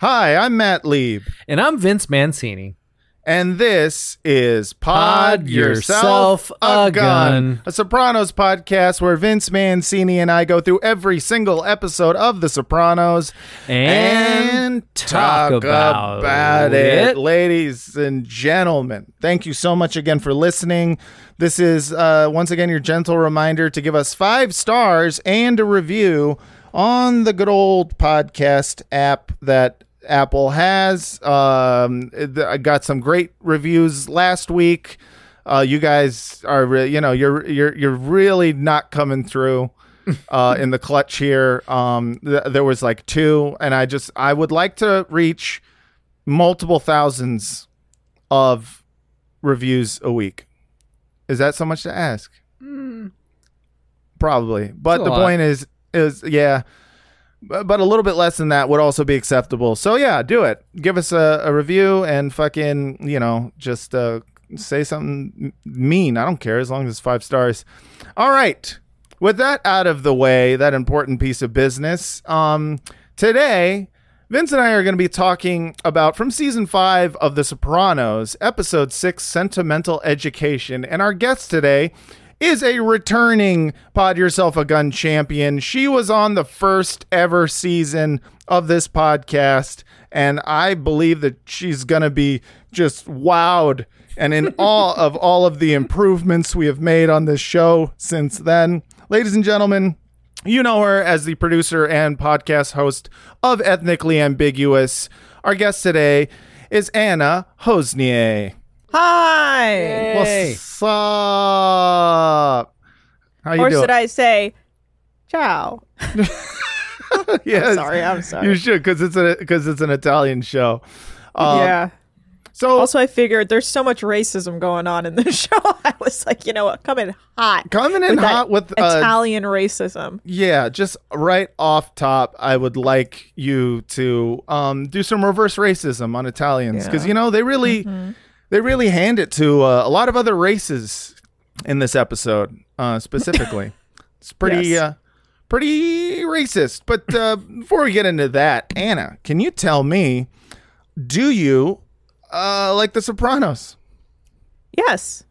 Hi, I'm Matt Lieb, And I'm Vince Mancini. and this is Pod, Pod Yourself, Yourself a, a gun. Gun. a Sopranos podcast where Vince Mancini and I go through every single episode of The Sopranos And talk talk about about it. it. ladies and gentlemen. Thank you so much again for listening. This is uh, once again your gentle reminder to give us five stars and a review on the good old podcast app that Apple has. Um, I got some great reviews last week. Uh, you guys are, re- you know, you're you're you're really not coming through uh, in the clutch here. Um, th- there was like two, and I just I would like to reach multiple thousands of reviews a week. Is that so much to ask? Probably, but the lot. point is is yeah. But a little bit less than that would also be acceptable. So yeah, do it. Give us a, a review and fucking, you know, just uh, say something mean. I don't care as long as it's five stars. All right. With that out of the way, that important piece of business. Um, today, Vince and I are going to be talking about from season five of The Sopranos, episode six, Sentimental Education. And our guest today is a returning Pod Yourself a Gun champion. She was on the first ever season of this podcast, and I believe that she's going to be just wowed and in awe of all of the improvements we have made on this show since then. Ladies and gentlemen, you know her as the producer and podcast host of Ethnically Ambiguous. Our guest today is Anna Hossnieh. Hi. What's up? How you or doing? should I say, ciao? yes, Sorry, I'm sorry. You should because it's a because it's an Italian show. Um, yeah. So Also, I figured there's so much racism going on in this show. I was like, you know what? Coming hot. coming in with hot with uh, Italian racism. Yeah, just right off top, I would like you to um, do some reverse racism on Italians because Yeah. you know they really they really hand it to uh, a lot of other races in this episode uh, specifically. it's pretty Yes. uh, pretty racist. But uh, before we get into that, Anna, can you tell me, do you uh, like The Sopranos? Yes.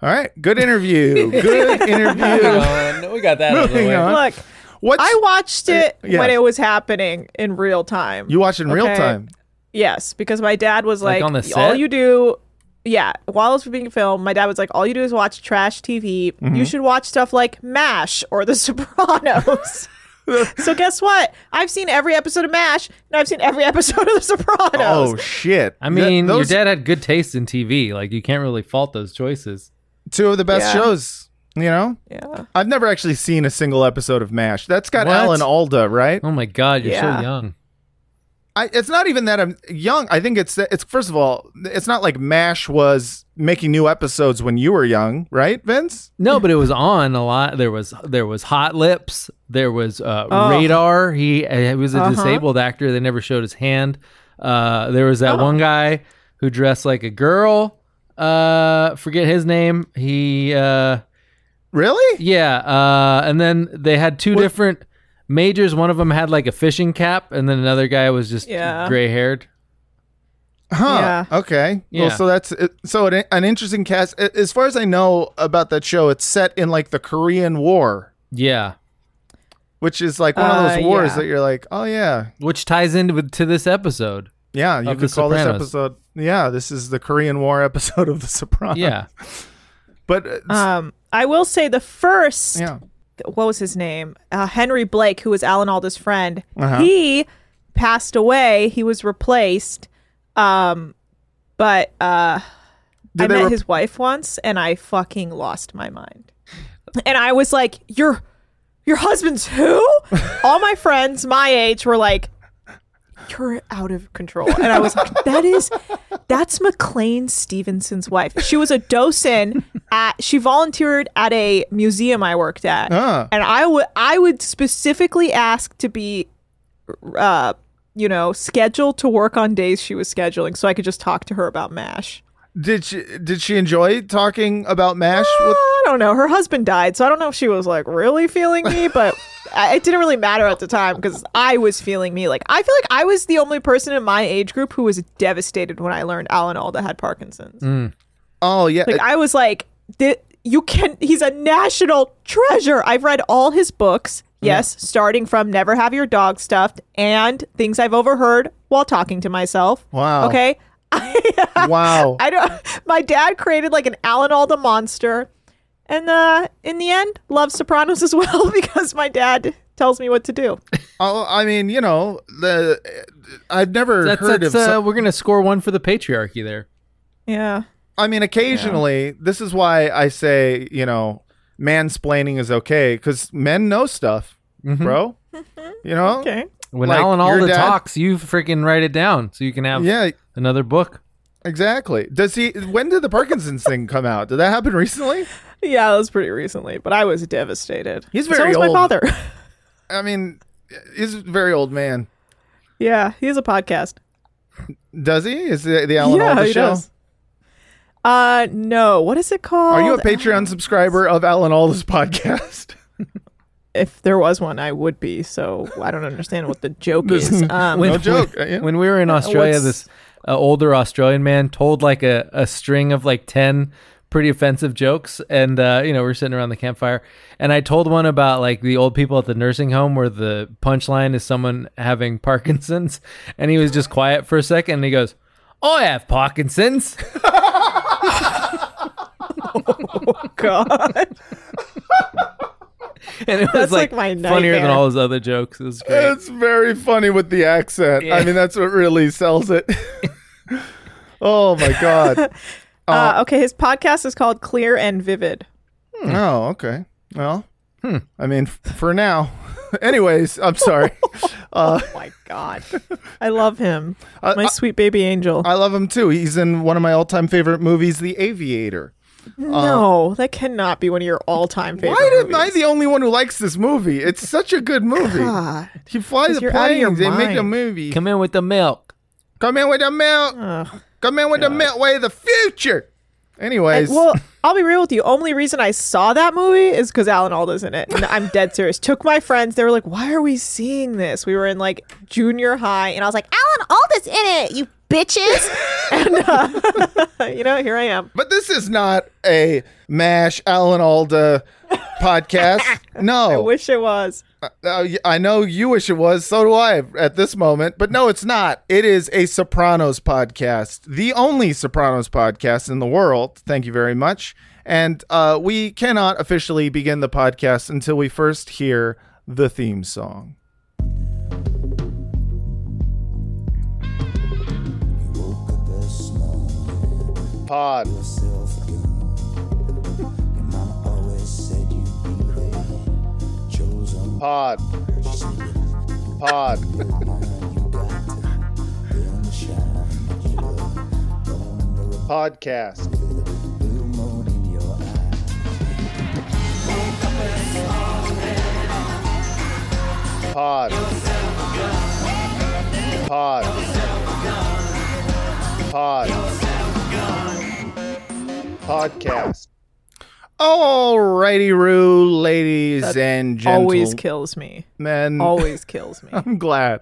All right, good interview. Good interview. we got that out of the Moving way. on. Look, What's I watched it Uh, yes. when it was happening in real time. you watch in real time? Yes, because my dad was Like like, on the all set? you do, yeah, while it was being filmed, my dad was like, all you do is watch trash TV. Mm-hmm. You should watch stuff like MASH or The Sopranos. so guess what? I've seen every episode of MASH and I've seen every episode of The Sopranos. Oh shit! I mean, Th- those your dad had good taste in TV. Like, you can't really fault those choices. two of the best Yeah. shows. You know, yeah. I've never actually seen a single episode of MASH. That's got What? Alan Alda, right? Oh my God, you're Yeah. so young. I, it's not even that I'm young. I think it's it's first of all, it's not like MASH was making new episodes when you were young, right, Vince? No, but it was on a lot. There was there was Hot Lips. There was uh, Oh. Radar. He, uh, he was a Uh-huh. disabled actor. They never showed his hand. Uh, there was that Oh. one guy who dressed like a girl. Uh, forget his name. He uh, Really? yeah. Uh, and then they had two different majors. One of them had like a fishing cap, and then another guy was just Yeah. gray haired. Huh. Yeah. Okay. Yeah. Well, so that's so an, an interesting cast. A- As far as I know about that show, it's set in like the Korean War. Yeah. which is like one of Uh, those wars yeah. that you're like, oh yeah, Which ties into with- to this episode. yeah. You Of could The call this Sopranos. episode, yeah, this is the Korean War episode of The Sopranos. Yeah. but uh, Um, I will say the first. yeah, What was his name? Uh, Henry Blake, who was Alan Alda's friend. Uh-huh. He passed away. He was replaced. Um, but uh, I met his wife once, and I fucking lost my mind. And I was like, "Your, your husband's who?" All my friends my age were like, "You're out of control," and I was like, "That is, that's McLean Stevenson's wife. She was a docent at. She volunteered at a museum I worked at, Ah. and I would I would specifically ask to be, uh, you know, scheduled to work on days she was scheduling, so I could just talk to her about Mash. did she did she enjoy talking about Mash? With, I don't know. Her husband died, so I don't know if she was like really feeling me, but it didn't really matter at the time because I was feeling me. Like I feel like I was the only person in my age group who was devastated when I learned Alan Alda had Parkinson's. Mm. oh yeah, Like I was like, you can. He's a national treasure. I've read all his books. Mm. Yes, starting from Never Have Your Dog Stuffed and Things I've Overheard while talking to myself. Wow. Okay. wow. I don't. My dad created like an Alan Alda monster, and uh, in the end, love Sopranos as well because my dad tells me what to do. Oh, I mean, you know, the I've never That's, heard that's of. uh, some- we're gonna score one for the patriarchy there. Yeah. I mean, occasionally, this is why I say, you know, mansplaining is okay because men know stuff, bro. You know, Okay. When Like, Alan your Alda dad- talks, you freaking write it down so you can have yeah, another book. Exactly. Does he? When did the Parkinson's thing come out? Did that happen recently? Yeah, that was pretty recently, but I was devastated. He's so very was old. my father. I mean, he's a very old man. yeah, he has a podcast. Does he? Is the, the Alan yeah, Alda he show? does. Uh, no. What is it called? Are you a Patreon subscriber of Alan Alda's podcast? If there was one, I would be. So I don't understand what the joke is. Um, no joke. uh, yeah. When we were in Australia, what's- this uh, older Australian man told like a, a string of like 10 pretty offensive jokes. And, uh, you know, we're sitting around the campfire. And I told one about like the old people at the nursing home where the punchline is someone having Parkinson's. And he was just quiet for a second. And he goes, I have Parkinson's. God. And it was That's like, like my funnier than all his other jokes. It was great. It's very funny with the accent. I mean, that's what really sells it. oh my god. Uh, okay, his podcast is called Clear and Vivid. Oh, okay. Well, I mean, f- for now. Anyways, I'm sorry. Uh, Oh my God. I love him. My I- sweet baby angel. I love him too. He's in one of my all-time favorite movies, The Aviator. Uh, no, that cannot be one of your all time favorite Why am I the only one who likes this movie? It's such a good movie. God. He flies 'Cause the you're out of your planes. They make a movie. Come in with the milk. Come in with the milk. Ugh. Come in with the milk way of the future. Anyways, Well, I'll be real with you. Only reason I saw that movie is because Alan Alda's in it. And I'm dead serious. Took my friends. They were like, "Why are we seeing this?" We were in like junior high, and I was like, "Alan Alda's in it, you bitches!" and uh, you know, here I am. but this is not a Mash Alan Alda podcast. No, I wish it was. Uh, y- I know you wish it was. So do I at this moment. But no, it's not. It is a Sopranos podcast, the only Sopranos podcast in the world. Thank you very much. And uh, we cannot officially begin the podcast until we first hear the theme song. Pod. Pod. Pod. Podcast. Pod. Pod. Pod. Podcast. Alrighty, Roo, ladies and gentlemen. Always kills me. Man. Always kills me. I'm glad.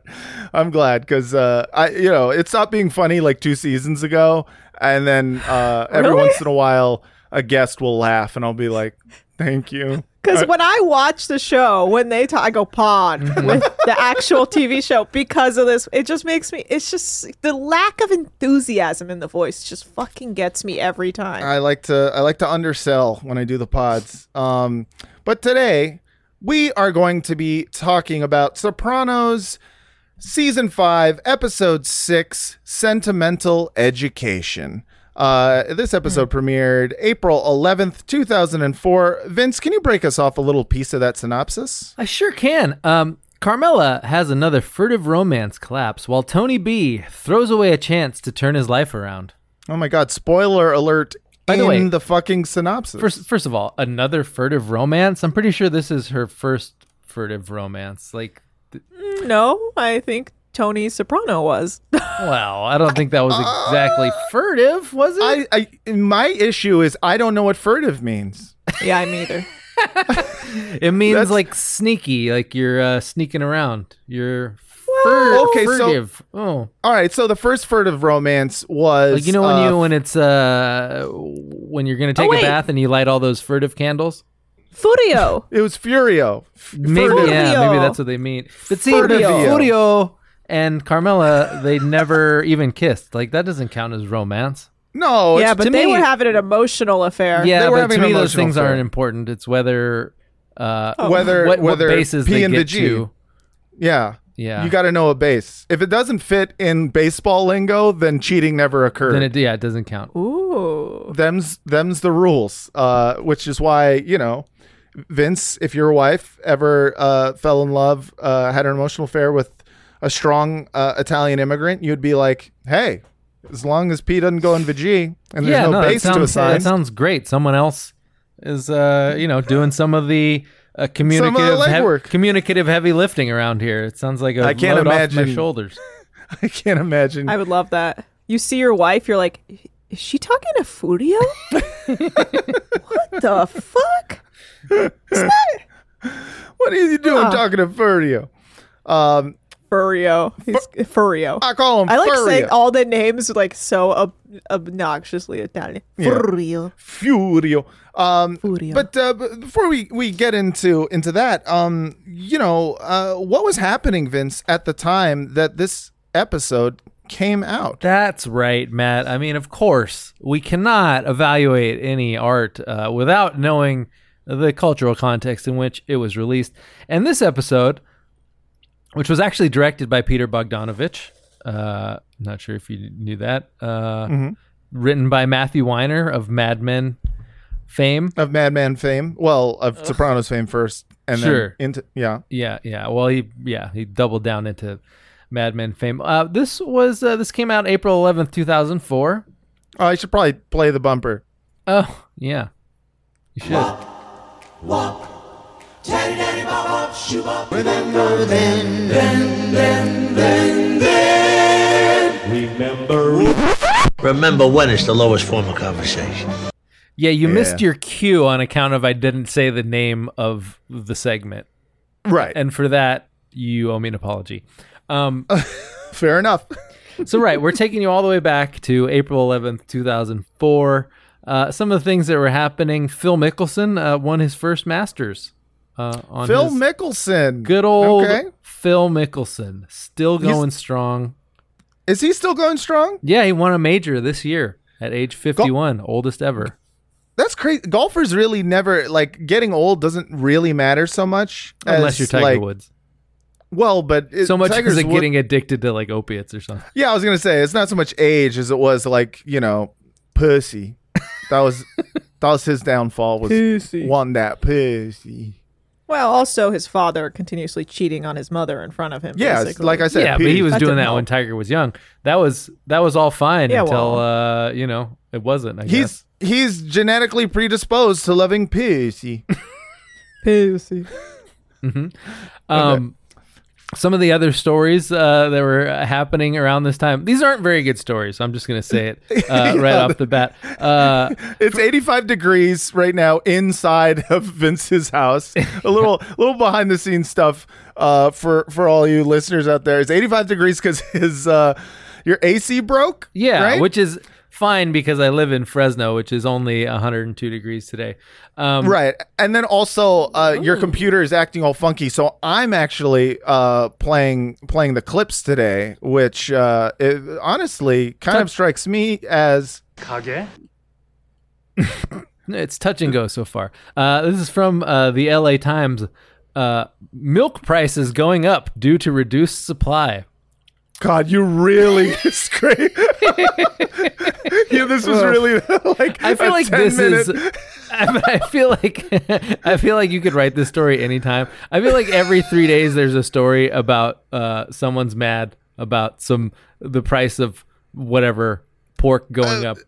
I'm glad because uh, I, you know, it stopped being funny like two seasons ago, and then uh, every Really? once in a while, a guest will laugh, and I'll be like, "Thank you." Because when I watch the show, when they talk, I go pod Mm-hmm. with the actual TV show because of this. It just makes me. It's just the lack of enthusiasm in the voice just fucking gets me every time. I like to I like to undersell when I do the pods. Um, but today we are going to be talking about Sopranos season five, episode six, Sentimental Education. Uh, this episode premiered April 11th, 2004. Vince, can you break us off a little piece of that synopsis? I sure can. Um, Carmela has another furtive romance collapse while Tony B throws away a chance to turn his life around. Oh my God! Spoiler alert! By the in way, the fucking synopsis. First, first of all, another furtive romance. I'm pretty sure this is her first furtive romance. Like, th- no, I think Tony Soprano was. well, I don't think that was exactly furtive, was it? I, I, my issue is I don't know what furtive means. yeah, I'm either. it means That's- like sneaky, like you're uh, sneaking around. You're fur- okay, so- furtive. oh, All right, so the first furtive romance was like you know when uh, you when it's uh when you're gonna take a bath and you light all those furtive candles. Furio. it was Furio. F- Maybe furtive. yeah, maybe that's what they mean. But see, Furtivio. Furio and Carmela, they never even kissed. Like that doesn't count as romance. No, yeah, but to they me- were having an emotional affair. Yeah, They were but having to an me those emotional things affair. aren't important. It's whether uh whether what, what bases P they and get the G. to. Yeah, Yeah. You got to know a base. If it doesn't fit in baseball lingo, then cheating never occurred. Then it yeah, it doesn't count. Ooh. them's them's the rules. Uh, which is why you know, Vince, if your wife ever uh, fell in love, uh, had an emotional affair with a strong uh, Italian immigrant, you'd be like, hey. As long as P doesn't go in VG and there's yeah, no, no, that base to sounds assign, that sounds great. Someone else is uh you know doing some of the uh, communicative hev- legwork. communicative heavy lifting around here. It sounds like a I can't load off my shoulders. I can't imagine. I would love that. You see your wife, you're like, is she talking to Furio? what the fuck? what are you doing Huh. talking to Furio? Um, Furio. He's Furio. I call him I like Furio. saying all the names like so ob- obnoxiously Italian. Furio. Furio. Um, Furio. But uh, b- before we, we get into into that, um, you know, uh, what was happening, Vince, at the time that this episode came out? That's right, Matt. I mean, of course, we cannot evaluate any art uh, without knowing the cultural context in which it was released. And this episode, which was actually directed by Peter Bogdanovich, uh, not sure if you knew that, uh, written by Matthew Weiner of Mad Men fame. Of Madman fame, well, of Sopranos fame first, and Sure. then into yeah. Yeah, yeah. Well, he yeah he doubled down into Mad Men fame. Uh, this was uh, this came out April eleventh, two thousand four. Oh, I should probably play the bumper. Oh yeah, you should. Remember when it's the lowest form of conversation. Yeah, you missed your cue on account of I didn't say the name of the segment, Right, and for that you owe me an apology. Um, fair enough. so right, we're taking you all the way back to April eleventh, two thousand four. Uh, some of the things that were happening. Phil Mickelson uh, won his first Masters. Uh, on Phil Mickelson, good old Okay, Phil Mickelson, still going strong. is he still going strong? Yeah, he won a major this year at age fifty-one, oldest ever. That's crazy. Golfers really never like getting old doesn't really matter so much Unless as, you're Tiger like, Woods. Well, but it, So much Tiger's as it Wood- getting addicted to like opiates or something. Yeah, I was gonna say it's not so much age as it was like you know pussy. That was that was his downfall was Pussy. wanting that pussy. Well, also his father continuously cheating on his mother in front of him. Yeah, basically. like I said, yeah, but he was doing didn't that when. Tiger was young. That was that was all fine Yeah, until well. uh, you know it wasn't. I he's guess. he's genetically predisposed to loving pussy. Pussy. Um, some of the other stories uh, that were uh, happening around this time. These aren't very good stories. So I'm just going to say it uh, right off the bat. Uh, It's 85 degrees right now inside of Vince's house. A little little behind the scenes stuff uh, for for all you listeners out there. It's 85 degrees because his uh, your AC broke. yeah, right? which is fine because I live in Fresno, which is only 102 degrees today. Um, Right. And then also uh, your computer is acting all funky. So I'm actually uh, playing playing the clips today, which uh, it honestly kind of strikes me as kage. It's touch and go so far. Uh, this is from uh, the LA Times. Uh, milk prices going up due to reduced supply. God, you really scrape. yeah, this was really like I feel a like 10 this minute- is. I, I feel like I feel like you could write this story anytime. I feel like every three days there's a story about uh, someone's mad about some the price of whatever pork going up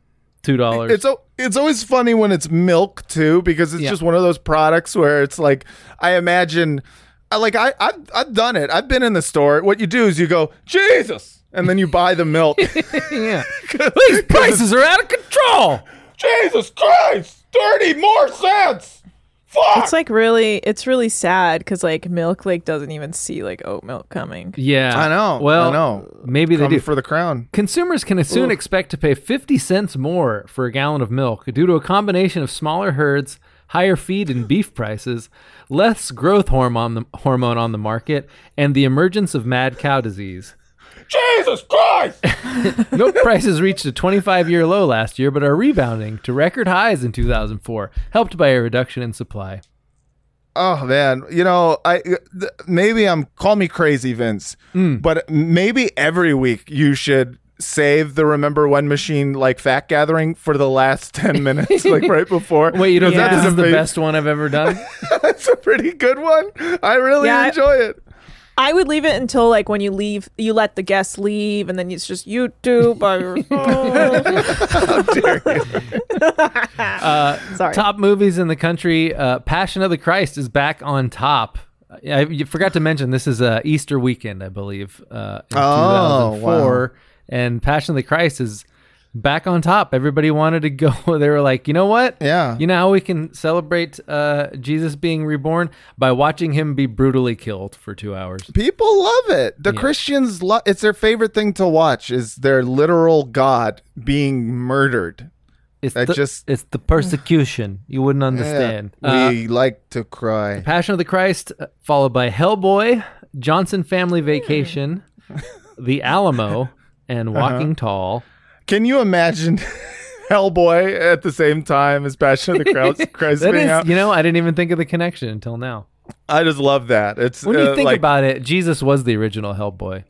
two dollars. It's it's always funny when it's milk too because it's Yeah. just one of those products where it's like I imagine like I I've, I've done it. I've been in the store. What you do is you go Jesus, and then you buy the milk. yeah. These prices are out of control. Jesus Christ, thirty more cents. Fuck. It's like really, it's really sad because like milk like doesn't even see like oat milk coming. Yeah, I know, Well, I know. Maybe they Coming do. for the crown. Consumers can soon expect to pay 50 cents more for a gallon of milk due to a combination of smaller herds, higher feed and beef prices, less growth hormone, hormone on the market, and the emergence of mad cow disease. Jesus Christ. Milk prices reached a 25 year low last year, but are rebounding to record highs in 2004, helped by a reduction in supply. Oh man, you know, I th- maybe I'm call me crazy, Vince, Mm. but maybe every week you should save the remember when machine like fact gathering for the last ten minutes, like right before. Wait, you know, Yeah. this is the best one I've ever done? That's a pretty good one. I really Yeah, I- enjoy it. I would leave it until like when you leave, you let the guests leave, and then it's just you two by yourself. Sorry. top movies in the country. Uh, Passion of the Christ is back on top. I, you forgot to mention this is uh, Easter weekend, I believe, uh, in Oh, 2004, and Passion of the Christ is back on top. Everybody wanted to go. They were like, you know what? Yeah. You know how we can celebrate uh, Jesus being reborn by watching him be brutally killed for two hours. People love it. The Christians love. It's their favorite thing to watch. Is their literal God being murdered. It's the, just- it's the persecution. You wouldn't understand. Yeah. Uh, we like to cry. Passion of the Christ, uh, followed by Hellboy, Johnson Family Vacation, The Alamo, and Walking Tall. Can you imagine Hellboy at the same time as Passion of the Christ, Christ That being is, out? you know, I didn't even think of the connection until now. I just love that. It's When you uh, think like, about it, Jesus was the original Hellboy.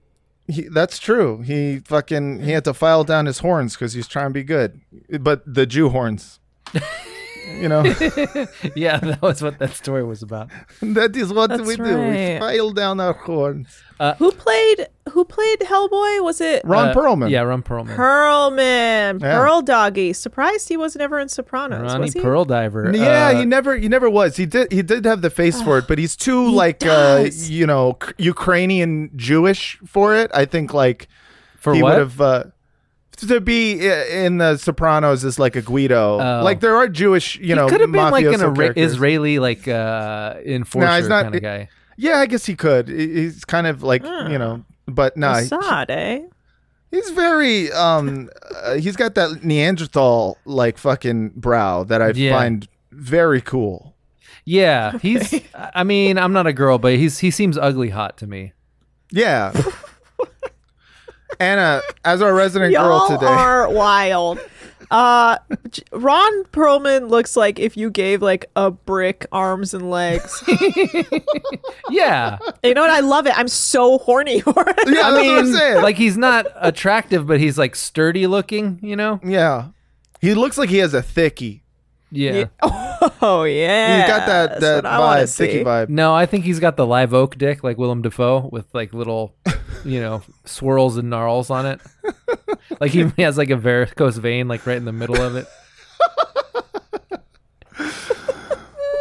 he, that's true. He fucking he had to file down his horns because he's trying to be good, but the Jew horns. you know Yeah, that was what that story was about. that is what That's we do. We file down our horns. who played Who played Hellboy? Was it Ron Uh, Perlman. Yeah, Ron Perlman. Perlman? Yeah. Pearl Doggy. Surprised he was never in Sopranos. Ronnie was he? Pearl Diver. Yeah, Uh, he never he never was. He did he did have the face for it, but he's too like uh you know c- Ukrainian Jewish for it. I think like for he what? would have uh, to be in the Sopranos as like a Guido. Oh. Like there are Jewish, you know, he could have been like an mafioso Ira- Israeli like uh enforcer he's not- kind of guy. Yeah, I guess he could. He's kind of like you know, but no, he- Assad, eh? he's very um, uh, he's got that Neanderthal like fucking brow that I Yeah. find very cool. Yeah, he's. I mean, I'm not a girl, but he's he seems ugly hot to me. Yeah. Anna, as our resident Y'all girl today, are wild. Uh, Ron Perlman looks like if you gave like a brick arms and legs. Yeah, you know what? I love it. I'm so horny for it. yeah, that's what I'm saying. like he's not attractive, but he's like sturdy looking. You know? yeah, he looks like he has a thickie. Yeah. Oh yeah, He's got that That's that what I wanna vibe, thicky see. vibe. No, I think he's got the live oak dick like Willem Dafoe with like little, you know, swirls and gnarls on it. Like he has like a varicose vein like right in the middle of it.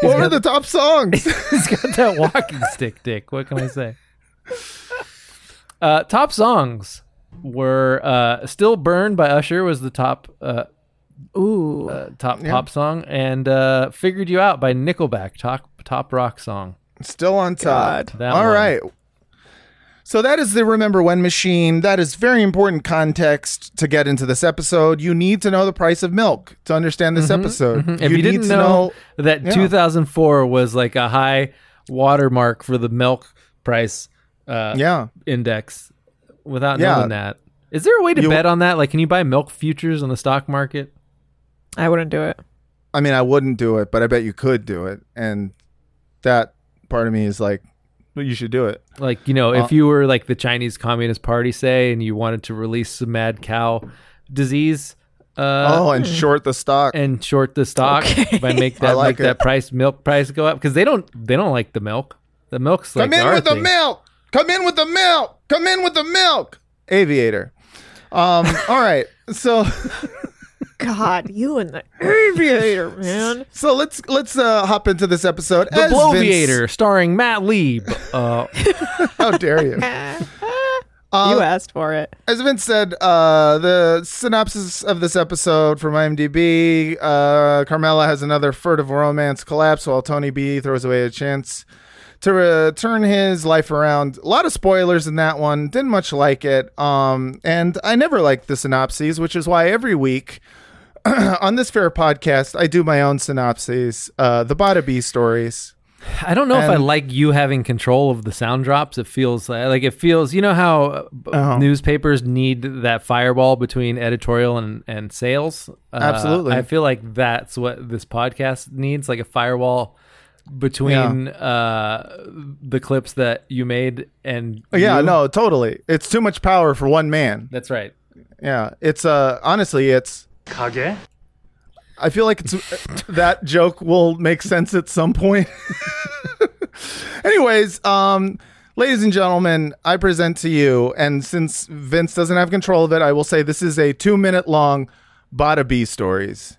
What were the top songs? He's got that walking stick dick. What can I say? Uh, top songs were uh, "Still Burn" by Usher was the top uh, Ooh, uh, top pop song, and uh, "Figured You Out" by Nickelback, top top rock song. Still on top. God. All one. right. So that is the remember when machine. That is very important context to get into this episode. You need to know the price of milk to understand this episode. Mm-hmm, If you, didn't need know, that yeah. 2004 was like a high watermark for the milk price uh, yeah, index, without Yeah. knowing that, is there a way to You- bet on that? Like, can you buy milk futures on the stock market? I wouldn't do it. I mean, I wouldn't do it, but I bet you could do it, and that part of me is like, well, you should do it. Like, you know, Uh, if you were like the Chinese Communist Party, say, and you wanted to release some mad cow disease, uh, oh, and short the stock. and short the stock by make I that like make that price milk price go up because they don't they don't like the milk. The milk's like Come in our with the milk. Come in with the milk. Come in with the milk. Aviator. Um. all right. So. God, you and the aviator, man. So let's let's uh, hop into this episode. The As Bloviator, starring Matt Lieb. Uh, how dare you? you asked for it. As Vince said, uh, the synopsis of this episode from IMDb: uh, Carmela has another furtive romance collapse while Tony B throws away a chance to uh, turn his life around. A lot of spoilers in that one. Didn't much like it. Um, and I never liked the synopses, which is why every week. on this fair podcast, I do my own synopses, uh, the Bada B stories. I don't know if I like you having control of the sound drops. It feels like, like it feels. You know how uh, Uh-huh. newspapers need that fireball between editorial and and sales. Uh, Absolutely. I feel like that's what this podcast needs, like a firewall between uh, the clips that you made and Yeah, you. no, totally. It's too much power for one man. That's right. Yeah, it's uh honestly, it's Kage? I feel like it's that joke will make sense at some point. Anyways, um ladies and gentlemen, I present to you and since Vince doesn't have control of it, I will say this is a 2-minute long Bada B stories.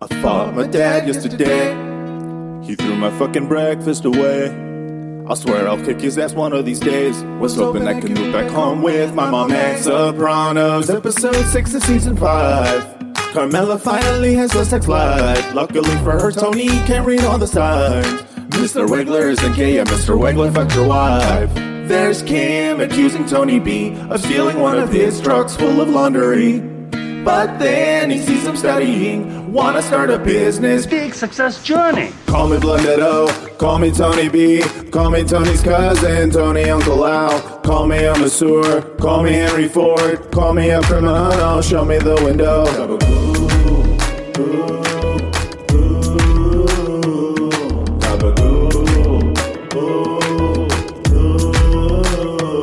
I fought my dad yesterday. He threw my fucking breakfast away. I swear I'll kick his ass one of these days. Was hoping I could move back home with my mom and Sopranos. Episode 6 of season 5. Carmela finally has a sex life. Luckily for her, Tony can't read all the signs. Mr. Wegler isn't gay, and Mr. Wegler fucked your wife. There's Kim accusing Tony B of stealing one of his trucks full of laundry. But then he sees him studying, wanna start a business. Big success journey. Call me Blundetto, call me Tony B, call me Tony's cousin, Tony Uncle Al. Call me a masseur, call me Henry Ford, call me a criminal, show me the window.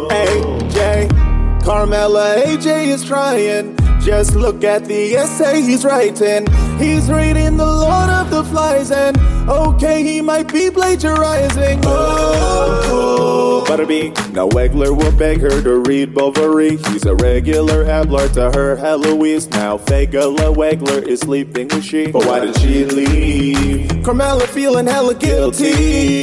AJ, Carmela, AJ is trying. Just look at the essay he's writing. He's reading the Lord of the Flies, and okay, he might be plagiarizing. Oh, Butterby. Now Wegler will beg her to read Bovary. He's a regular Abelard to her Heloise. Now Fagala Wegler is sleeping with she. But why did she leave? Carmela feeling hella guilty.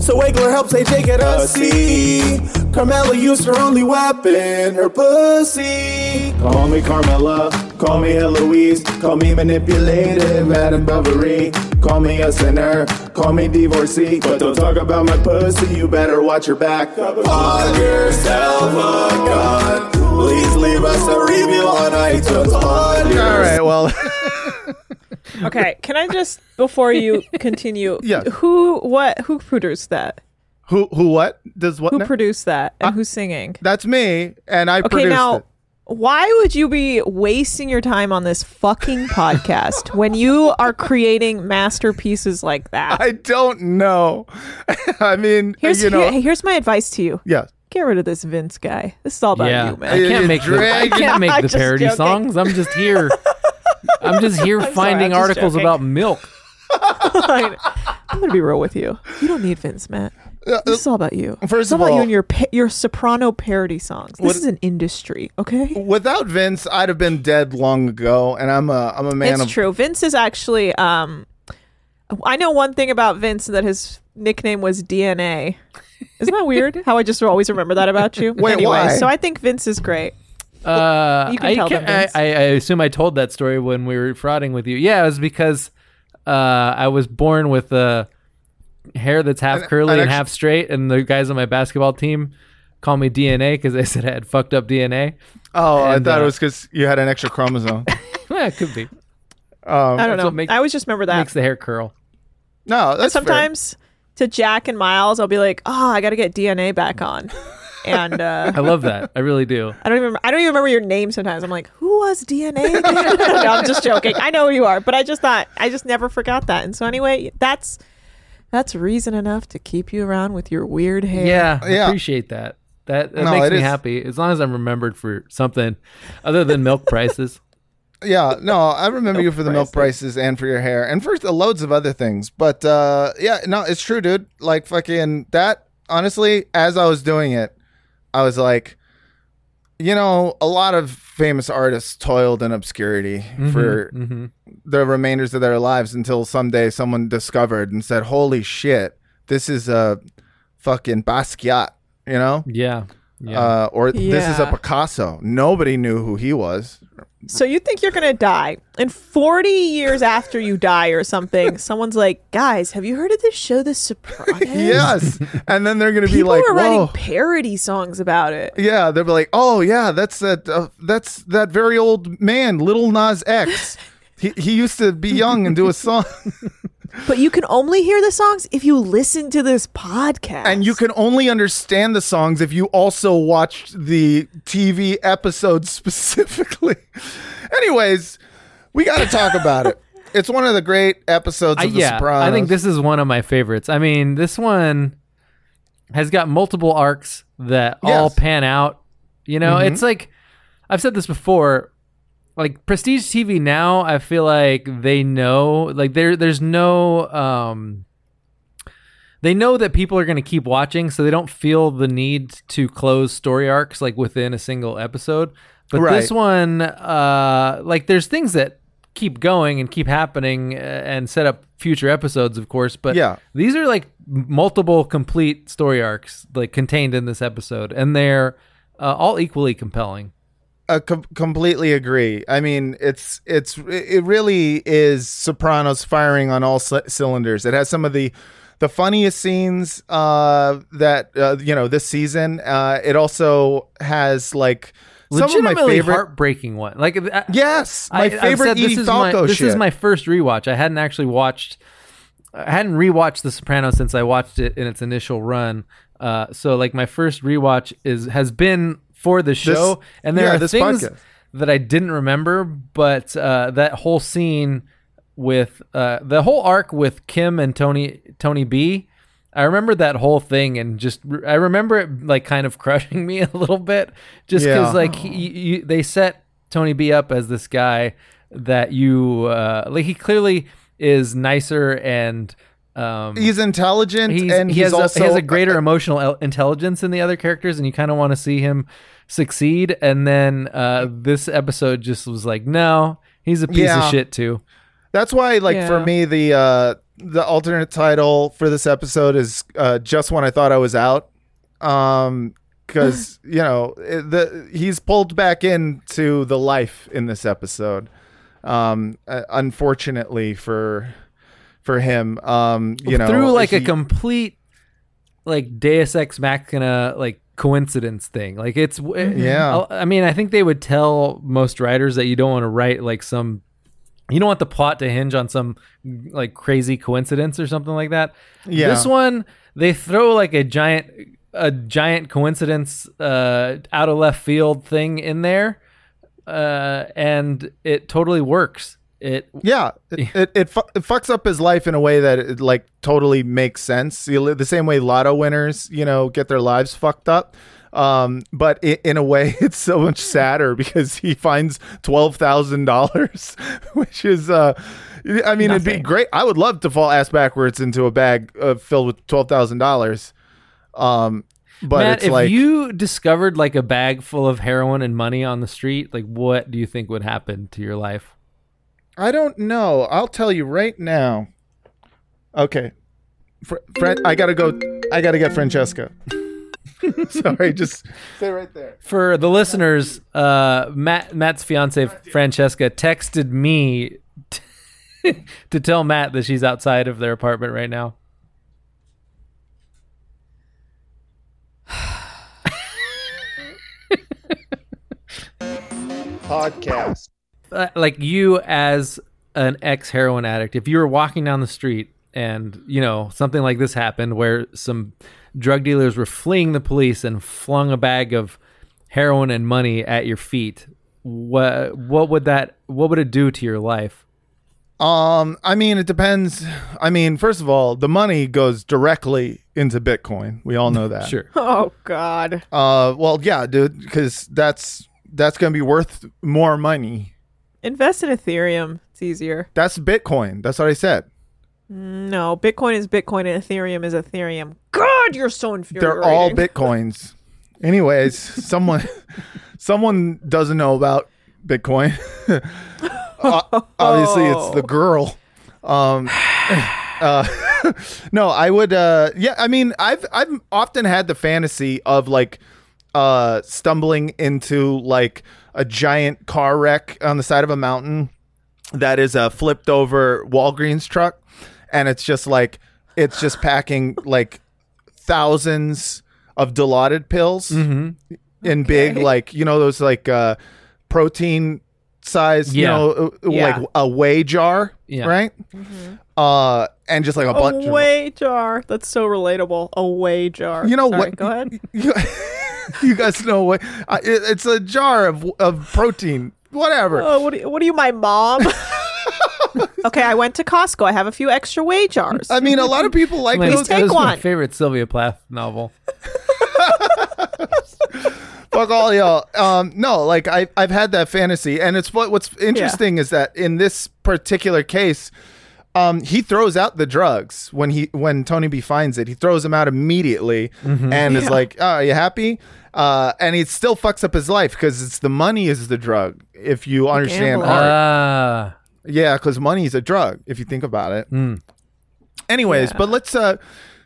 So Wegler helps AJ get a C. Carmela used her only weapon, her pussy. Call me Carmela, call me Eloise, call me manipulative, Adam Bovary. Call me a sinner, call me divorcee. But don't talk about my pussy, you better watch your back. On yourself oh a gun. Please leave us a review on iTunes. All right, well, Okay, can I just before you continue? Yeah. Who? What? Who produced that? Who who what does what Who now? produced that? And uh, who's singing? That's me and I Okay, produced now. it. Why would you be wasting your time on this fucking podcast when you are creating masterpieces like that? I don't know. I mean, Here's you know, here- here's my advice to you. yeah. Get rid of this Vince guy. This is all about yeah, you, man. I can't make the, I can't make the parody joking. songs. I'm just here. I'm just here sorry, finding I'm just articles joking. about milk. I'm gonna be real with you. You don't need Vince, Matt. This is all about you. Uh, first it's all of about all- you and your pa- your soprano parody songs. This What- is an industry, okay? Without Vince, I'd have been dead long ago, and I'm a I'm a man it's of true. Vince is actually. Um, I know one thing about Vince that his nickname was DNA. Isn't that weird? How I just always remember that about you. Wait, anyway, why? so I think Vince is great. Uh, You can I, tell can't- them, Vince. I, I, I assume I told that story when we were frauding with you. Yeah, it was because uh, I was born with a hair that's half And- curly and and actu- half straight, and the guys on my basketball team call me DNA because they said I had fucked up DNA. Oh, And, I thought uh, it was because you had an extra chromosome. yeah, it could be. Um, I don't know. what make- I always just remember that. Makes the hair curl. no, that's fair. Sometimes to Jack and Miles, I'll be like, "Oh, I got to get DNA back on," and uh, I love that. I really do. I don't even I don't even remember your name. Sometimes I'm like, "Who was DNA?" no, I'm just joking. I know who you are, but I just thought I just never forgot that. And so anyway, that's that's reason enough to keep you around with your weird hair. Yeah, I Yeah. appreciate that. That, that No, makes me is- happy as long as I'm remembered for something other than milk prices. Yeah, no, I remember you for the milk prices and for your hair and for loads of other things. But uh, yeah, no, it's true, dude. Like fucking that. Honestly, as I was doing it, I was like, you know, a lot of famous artists toiled in obscurity for hmm the remainders of their lives until someday someone discovered and said, "Holy shit, this is a fucking Basquiat," you know, Yeah. Yeah. uh, or this is a Picasso. Nobody knew who he was. So you think you're gonna die, and 40 years after you die or something, someone's like, "Guys, have you heard of this show, The Sopranos?" Yes, and then they're gonna be People like, are writing "Whoa." parody songs about it. Yeah, they'll be like, "Oh yeah, that's that. Uh, that's that very old man, Little Nas X. he he used to be young and do a song, But you can only hear the songs if you listen to this podcast. and you can only understand the songs if you also watched the TV episodes specifically." Anyways, we got to talk about it. It's one of the great episodes I, of The yeah, Sopranos. I think this is one of my favorites. I mean, this one has got multiple arcs that all Yes. Mm-hmm. pan out. You know, it's like I've said this before. Like prestige TV now, I feel like they know, like there, there's no, um, they know that people are going to keep watching, so they don't feel the need to close story arcs like within a single episode. But this one, uh, like there's things that keep going and keep happening uh, and set up future episodes, of course. But Yeah. these are like multiple complete story arcs like contained in this episode, and they're uh, all equally compelling. I com- completely agree. I mean, it's it's it really is Sopranos firing on all c- cylinders. It has some of the the funniest scenes uh, that uh, you know this season. Uh, it also has like some of my favorite. heartbreaking one. Like I- yes, my I- favorite said this Edie is my, This shit. is my first rewatch. I hadn't actually watched. I hadn't rewatched The Sopranos since I watched it in its initial run. Uh, so like my first rewatch is has been for the show, and there yeah, are this things podcast. that I didn't remember, but uh, that whole scene with uh, the whole arc with Kim and Tony Tony B. I remember that whole thing and just I remember it like kind of crushing me a little bit just because Yeah. like he, you, they set Tony B up as this guy that you uh, like he clearly is nicer and um, he's intelligent he's, and he he's has a, he has a greater emotional intelligence than the other characters, and you kind of want to see him succeed. And then uh, this episode just was like, no, he's a piece Yeah. of shit too. That's why, like for me, the uh, the alternate title for this episode is uh, just when I thought I was out, um, because you know the he's pulled back into the life in this episode. Um, uh, unfortunately for for him, um, you know, through like a complete like Deus Ex Machina like coincidence thing. Like it's Yeah. I mean, I think they would tell most writers that you don't want to write like some. You don't want the plot to hinge on some like crazy coincidence or something like that. Yeah. This one, they throw like a giant, a giant coincidence, uh, out of left field thing in there, uh, and it totally works. It Yeah, it it, it, fu- it fucks up his life in a way that it like totally makes sense. The same way lotto winners, you know, get their lives fucked up. Um, but i in a way, it's so much sadder because he finds twelve thousand dollars, which is, uh, I mean, it'd be great. I would love to fall ass backwards into a bag uh, filled with twelve thousand dollars. Um, but Matt, if like you discovered like a bag full of heroin and money on the street, like what do you think would happen to your life? I don't know. I'll tell you right now. Okay. Fr- Fran- I gotta go. I gotta get Francesca. Sorry, just stay right there. For the listeners, uh, Matt Matt's fiance Francesca texted me to tell Matt that she's outside of their apartment right now. Podcast. Uh, like you as an ex heroin addict, if you were walking down the street and you know something like this happened, where some drug dealers were fleeing the police and flung a bag of heroin and money at your feet, what what would that what would it do to your life? Um, I mean, it depends. I mean, first of all, the money goes directly into Bitcoin. We all know that. Sure. Oh God. Uh, well, yeah, dude, because that's that's gonna be worth more money. Invest in Ethereum. It's easier. That's Bitcoin. That's what I said. No, Bitcoin is Bitcoin and Ethereum is Ethereum. God, you're so infuriating. They're all bitcoins. Anyways, someone someone doesn't know about Bitcoin. Uh, obviously, it's the girl. Um, uh, no, I would. Uh, yeah, I mean, I've I've often had the fantasy of like uh, stumbling into like a giant car wreck on the side of a mountain that is a flipped over Walgreens truck, and it's just like it's just packing like thousands of Dilaudid pills in big like you know those like uh protein size you know uh, uh, Yeah. like a whey jar Yeah. right uh and just like a bunch A of whey jar. That's so relatable. A whey jar. You know Sorry, what? Go ahead. you, you guys know what uh, it, it's a jar of of protein whatever Oh, what, are you, what are you, my mom? okay, I went to Costco. I have a few extra whey jars. I mean a lot of people like Like, those take that was my one. favorite Sylvia Plath novel. fuck all y'all. Um, no, like I, I've had that fantasy, and it's what what's interesting is that in this particular case, um, he throws out the drugs when he when Tony B finds it. He throws them out immediately, and is like, "Oh, are you happy?" Uh, and he still fucks up his life because it's the money is the drug. If you understand Gambling. art, Ah, yeah, because money is a drug if you think about it. Anyways, but let's uh,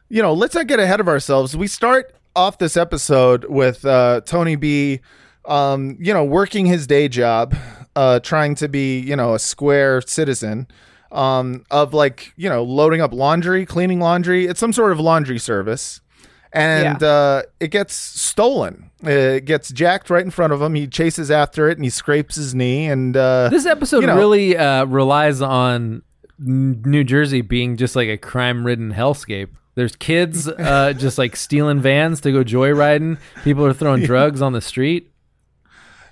you know, let's not get ahead of ourselves. We start off this episode with uh, Tony B, um, you know, working his day job, uh, trying to be you know a square citizen. Um, of like you know loading up laundry, cleaning laundry. It's some sort of laundry service, and uh, it gets stolen. It gets jacked right in front of him. He chases after it and he scrapes his knee. And uh, this episode you know- really uh, relies on New Jersey being just like a crime-ridden hellscape. There's kids uh, just like stealing vans to go joyriding. People are throwing drugs on the street.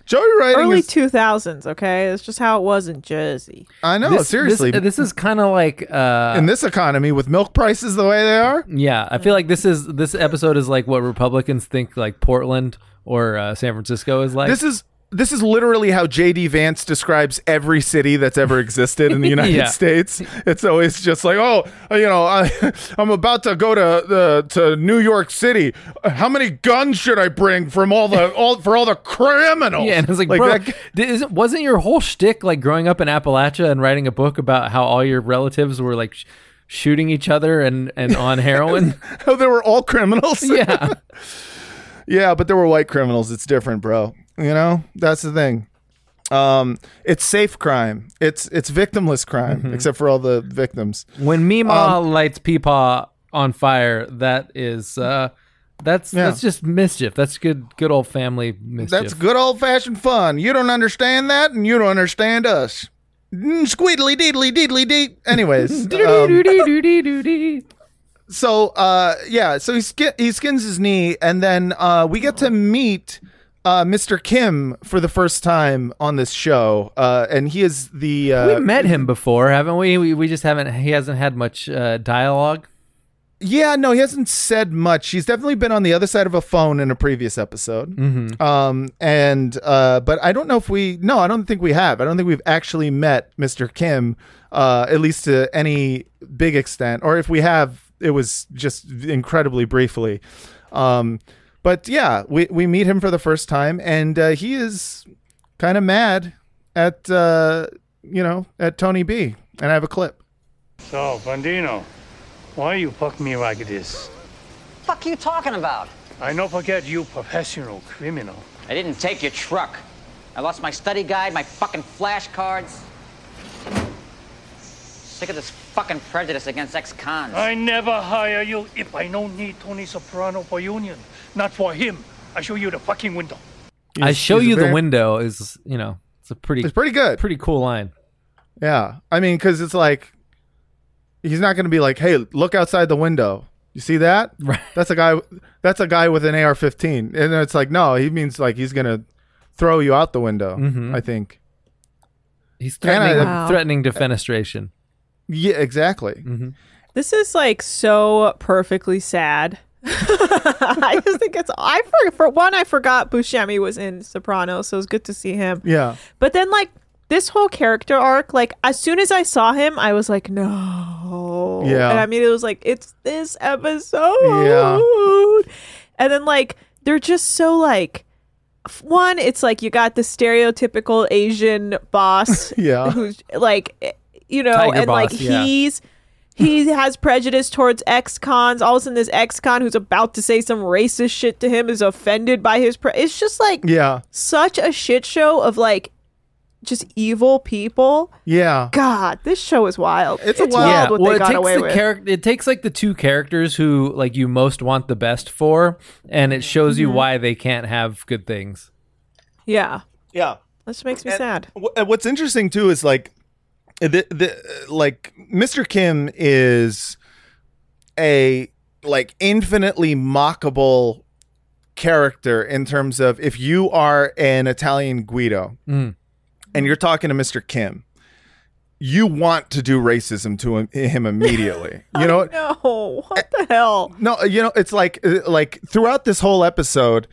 Joyriding Early is 2000s, okay? It's just how it was in Jersey. I know, This- seriously. this, this is kind of like uh, in this economy, with milk prices the way they are, Yeah, I feel like this is this episode is like what Republicans think like Portland or uh, San Francisco is like. this is this is literally how JD Vance describes every city that's ever existed in the United Yeah. States. It's always just like, oh, uh, you know, I, I'm about to go to the to New York City. How many guns should I bring from all the all for all the criminals? yeah, and it's like, bro, that- wasn't your whole shtick like growing up in Appalachia and writing a book about how all your relatives were like sh- shooting each other and and on heroin? oh they were all criminals. yeah, Yeah, but there were white criminals. It's different, bro. You know, that's the thing. Um, it's safe crime. It's it's victimless crime, Mm-hmm. except for all the victims. when Mima Um, lights Peepaw on fire, that is uh, that's Yeah. that's just mischief. That's good good old family mischief. That's good old fashioned fun. You don't understand that, and you don't understand us. Mm, Squeedly deedly deedly dee. Anyways, um, so uh, yeah, so he ski- he skins his knee, and then uh, we get to meet uh, Mr. Kim for the first time on this show, uh, and he is the uh, we met him before, haven't we? We, we just haven't. He hasn't had much uh, dialogue. Yeah, no, he hasn't said much. He's definitely been on the other side of a phone in a previous episode. Mm-hmm. Um, and uh, but I don't know if we. No, I don't think we have. I don't think we've actually met Mr. Kim, uh, at least to any big extent. Or if we have, it was just incredibly briefly. Um, but yeah, we we meet him for the first time, and uh, he is kind of mad at uh, you know at Tony B. And I have a clip. So, Bandino, why you fuck me like this? fuck you talking about? I no forget you professional criminal. I didn't take your truck. I lost my study guide, my fucking flashcards. Sick of this fucking prejudice against ex-cons. I never hire you if I don't need Tony Soprano for union. Not for him. I show you the fucking window. I show you the window is you know it's a pretty It's pretty good. pretty cool line. Yeah, I mean, because it's like he's not going to be like, "Hey, look outside the window. You see that? Right. That's a guy. That's a guy with an AR-15." And it's like, no, he means like he's going to throw you out the window. Mhm. I think. He's And I- threatening Wow. threatening defenestration. Yeah, exactly. This is like so perfectly sad. I just think it's I for, for one I forgot Buscemi was in Sopranos, so it was good to see him. Yeah. But then like this whole character arc, like as soon as I saw him, I was like, no. Yeah. And I mean it was like, it's this episode. Yeah. And then like they're just so like one, it's like you got the stereotypical Asian boss Yeah. who's like eh, you know, Tiger and like yeah. he's he has prejudice towards ex-cons. All of a sudden, this ex-con who's about to say some racist shit to him is offended by his. Pre- it's just like Yeah. such a shit show of like just evil people. Yeah. God, this show is wild. It's It's, a wild wild- what well, they it got takes away the with. character. It takes like the two characters who like you most want the best for, and it shows Mm-hmm. you why they can't have good things. yeah, Yeah. this makes me sad. Wh- uh, What's interesting too is like the the like Mr. Kim is a like infinitely mockable character in terms of if you are an Italian Guido Mm. and you're talking to Mr. Kim, you want to do racism to him, him immediately. You know, No, what the hell? no, you know, it's like uh, like throughout this whole episode, uh,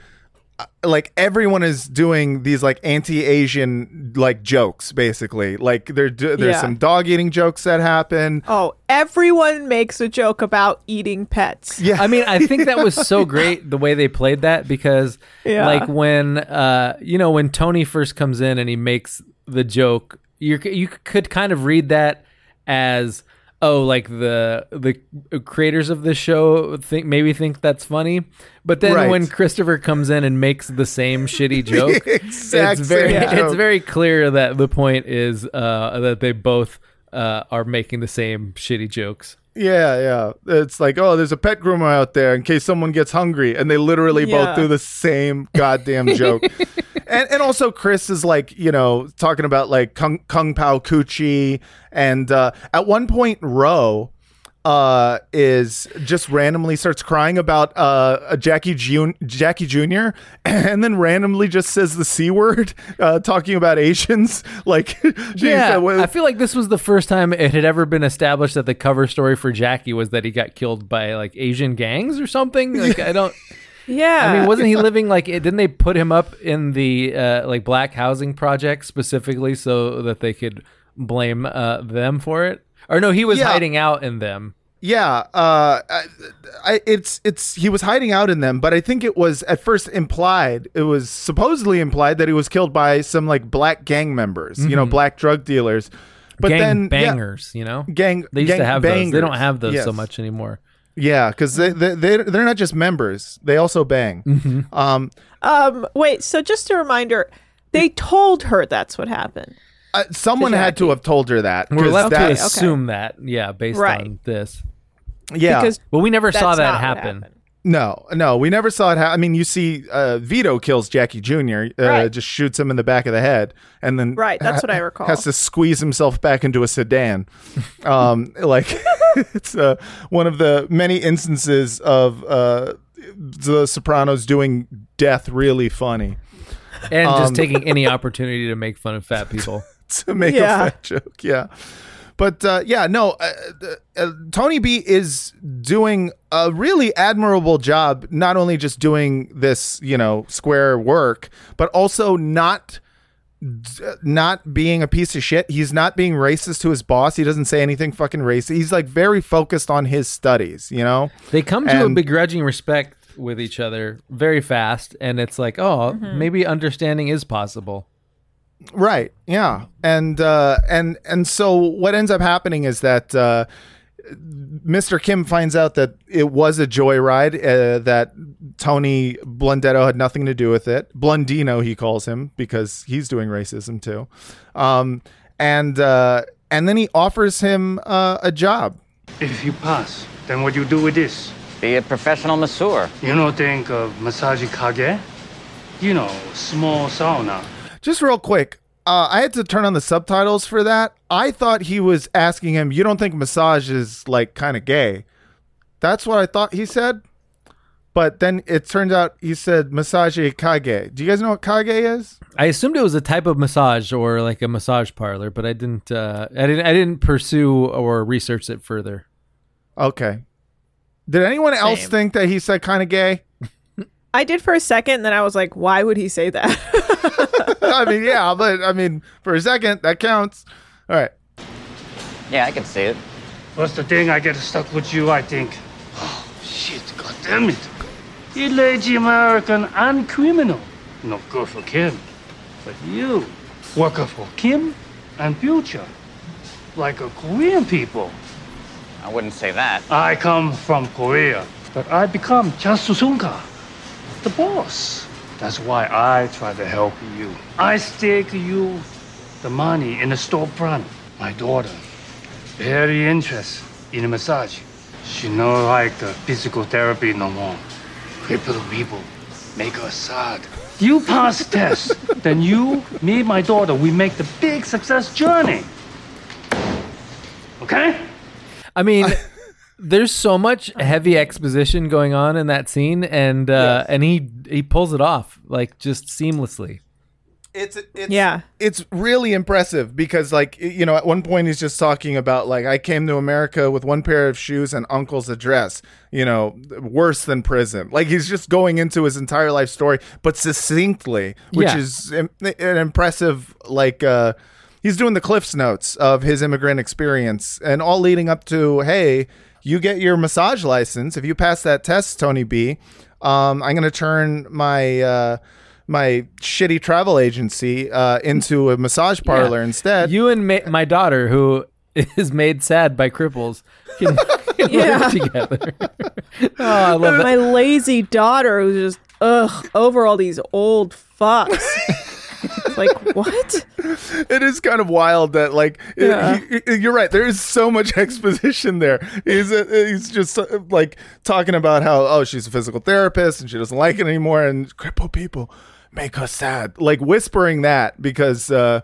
like everyone is doing these like anti-Asian like jokes, basically. Like there, there's Yeah. some dog eating jokes that happen. Oh, everyone makes a joke about eating pets. Yeah, I mean, I think that was so great the way they played that because, Yeah. like, when uh, you know, when Tony first comes in and he makes the joke, you you could kind of read that as oh, like the the creators of the show think maybe think that's funny, but then Right. when Christopher comes in and makes the same shitty joke, Exact it's very same it's very clear that the point is uh, that they both uh, are making the same shitty jokes. Yeah, yeah. It's like, oh, there's a pet groomer out there in case someone gets hungry, and they literally Yeah. both do the same goddamn joke. and and also Chris is like, you know, talking about like Kung Kung Pao Coochie, and uh, at one point, Ro uh is just randomly starts crying about uh a Jackie Jun- Jackie Jr. and then randomly just says the c word uh talking about Asians like Yeah, well, I feel like this was the first time it had ever been established that the cover story for Jackie was that he got killed by like Asian gangs or something. Like I don't. Yeah. I mean, wasn't he living like? Didn't they put him up in the uh, like black housing project specifically so that they could blame uh, them for it? Or no, he was Yeah. hiding out in them. Yeah, uh, I, I, it's it's he was hiding out in them, but I think it was at first implied. It was supposedly implied that he was killed by some like black gang members, you know, black drug dealers. But Mm-hmm. gang then yeah, bangers, you know. gang. They used gang to have those. They don't have those so much anymore. Yeah, because they they they they're not just members; they also bang. Mm-hmm. Um, um, wait. So just a reminder, they told her that's what happened. uh, someone had to have told her that. We're left that- to okay. assume that, yeah, based Right. on this. yeah, Because But we never saw that happen. Happened. No, no, we never saw it. Ha- I mean, you see, uh, Vito kills Jackie Jr. Uh, Right. Just shoots him in the back of the head, and then Right, that's what I recall. Has to squeeze himself back into a sedan. um, like it's uh, one of the many instances of uh, the Sopranos doing death really funny And Um, just taking any opportunity to make fun of fat people. to make Yeah. a fat joke. Yeah. But uh, yeah, no, uh, uh, Tony B is doing a really admirable job, not only just doing this, you know, square work, but also not not being a piece of shit. He's not being racist to his boss. He doesn't say anything fucking racist. He's like very focused on his studies, you know? They come to a begrudging respect with each other very fast, and it's like, oh, maybe understanding is possible. Right. Yeah. And uh and and so what ends up happening is that uh Mr. Kim finds out that it was a joyride, uh, that Tony Blundetto had nothing to do with it. Blundino, he calls him because he's doing racism too. Um, and uh, and then he offers him uh, a job. If you pass, then what you do with this? Be a professional masseur. You know, think of massage kage? You know, small sauna. Just real quick, uh, I had to turn on the subtitles for that. I thought he was asking him, "You don't think massage is like kind of gay?" That's what I thought he said. But then it turns out he said massage kage. Do you guys know what kage is? I assumed it was a type of massage or like a massage parlor, but I didn't. Uh, I didn't. I didn't pursue or research it further. Okay. Did anyone else think that he said kind of gay? I did for a second, and then I was like, why would he say that? I mean, yeah, but I mean, for a second, that counts. All right. Yeah, I can see it. What's the thing I get stuck with you, I think? Oh, shit, god damn it. You lazy American and criminal. No good for Kim. But you, worker for Kim and future. Like a Korean people. I wouldn't say that. I come from Korea, but I become Jasusunka, the boss. That's why I try to help you. I stake you the money in the storefront. My daughter, very interested in a massage. She no like the physical therapy no more. Crippled people make her sad. You pass test, then you, me, my daughter, we make the big success journey. Okay? I mean, there's so much heavy exposition going on in that scene, and uh, and he he pulls it off like just seamlessly. It's it's Yeah. It's really impressive because like you know at one point he's just talking about like I came to America with one pair of shoes and uncle's address, you know, worse than prison. Like he's just going into his entire life story but succinctly, which Yeah. is im- an impressive like uh he's doing the cliffs notes of his immigrant experience and all leading up to hey, you get your massage license if you pass that test Tony B. Um I'm going to turn my uh my shitty travel agency uh, into a massage parlor instead. You and ma- my daughter, who is made sad by cripples, can, can Yeah. live together. oh, I love that. My lazy daughter who's just ugh over all these old fucks. Like what? it is kind of wild that like it- Yeah. he- he- you're right. There is so much exposition there. He's uh, he's just uh, like talking about how oh she's a physical therapist and she doesn't like it anymore and crippled people make her sad. Like whispering that because uh,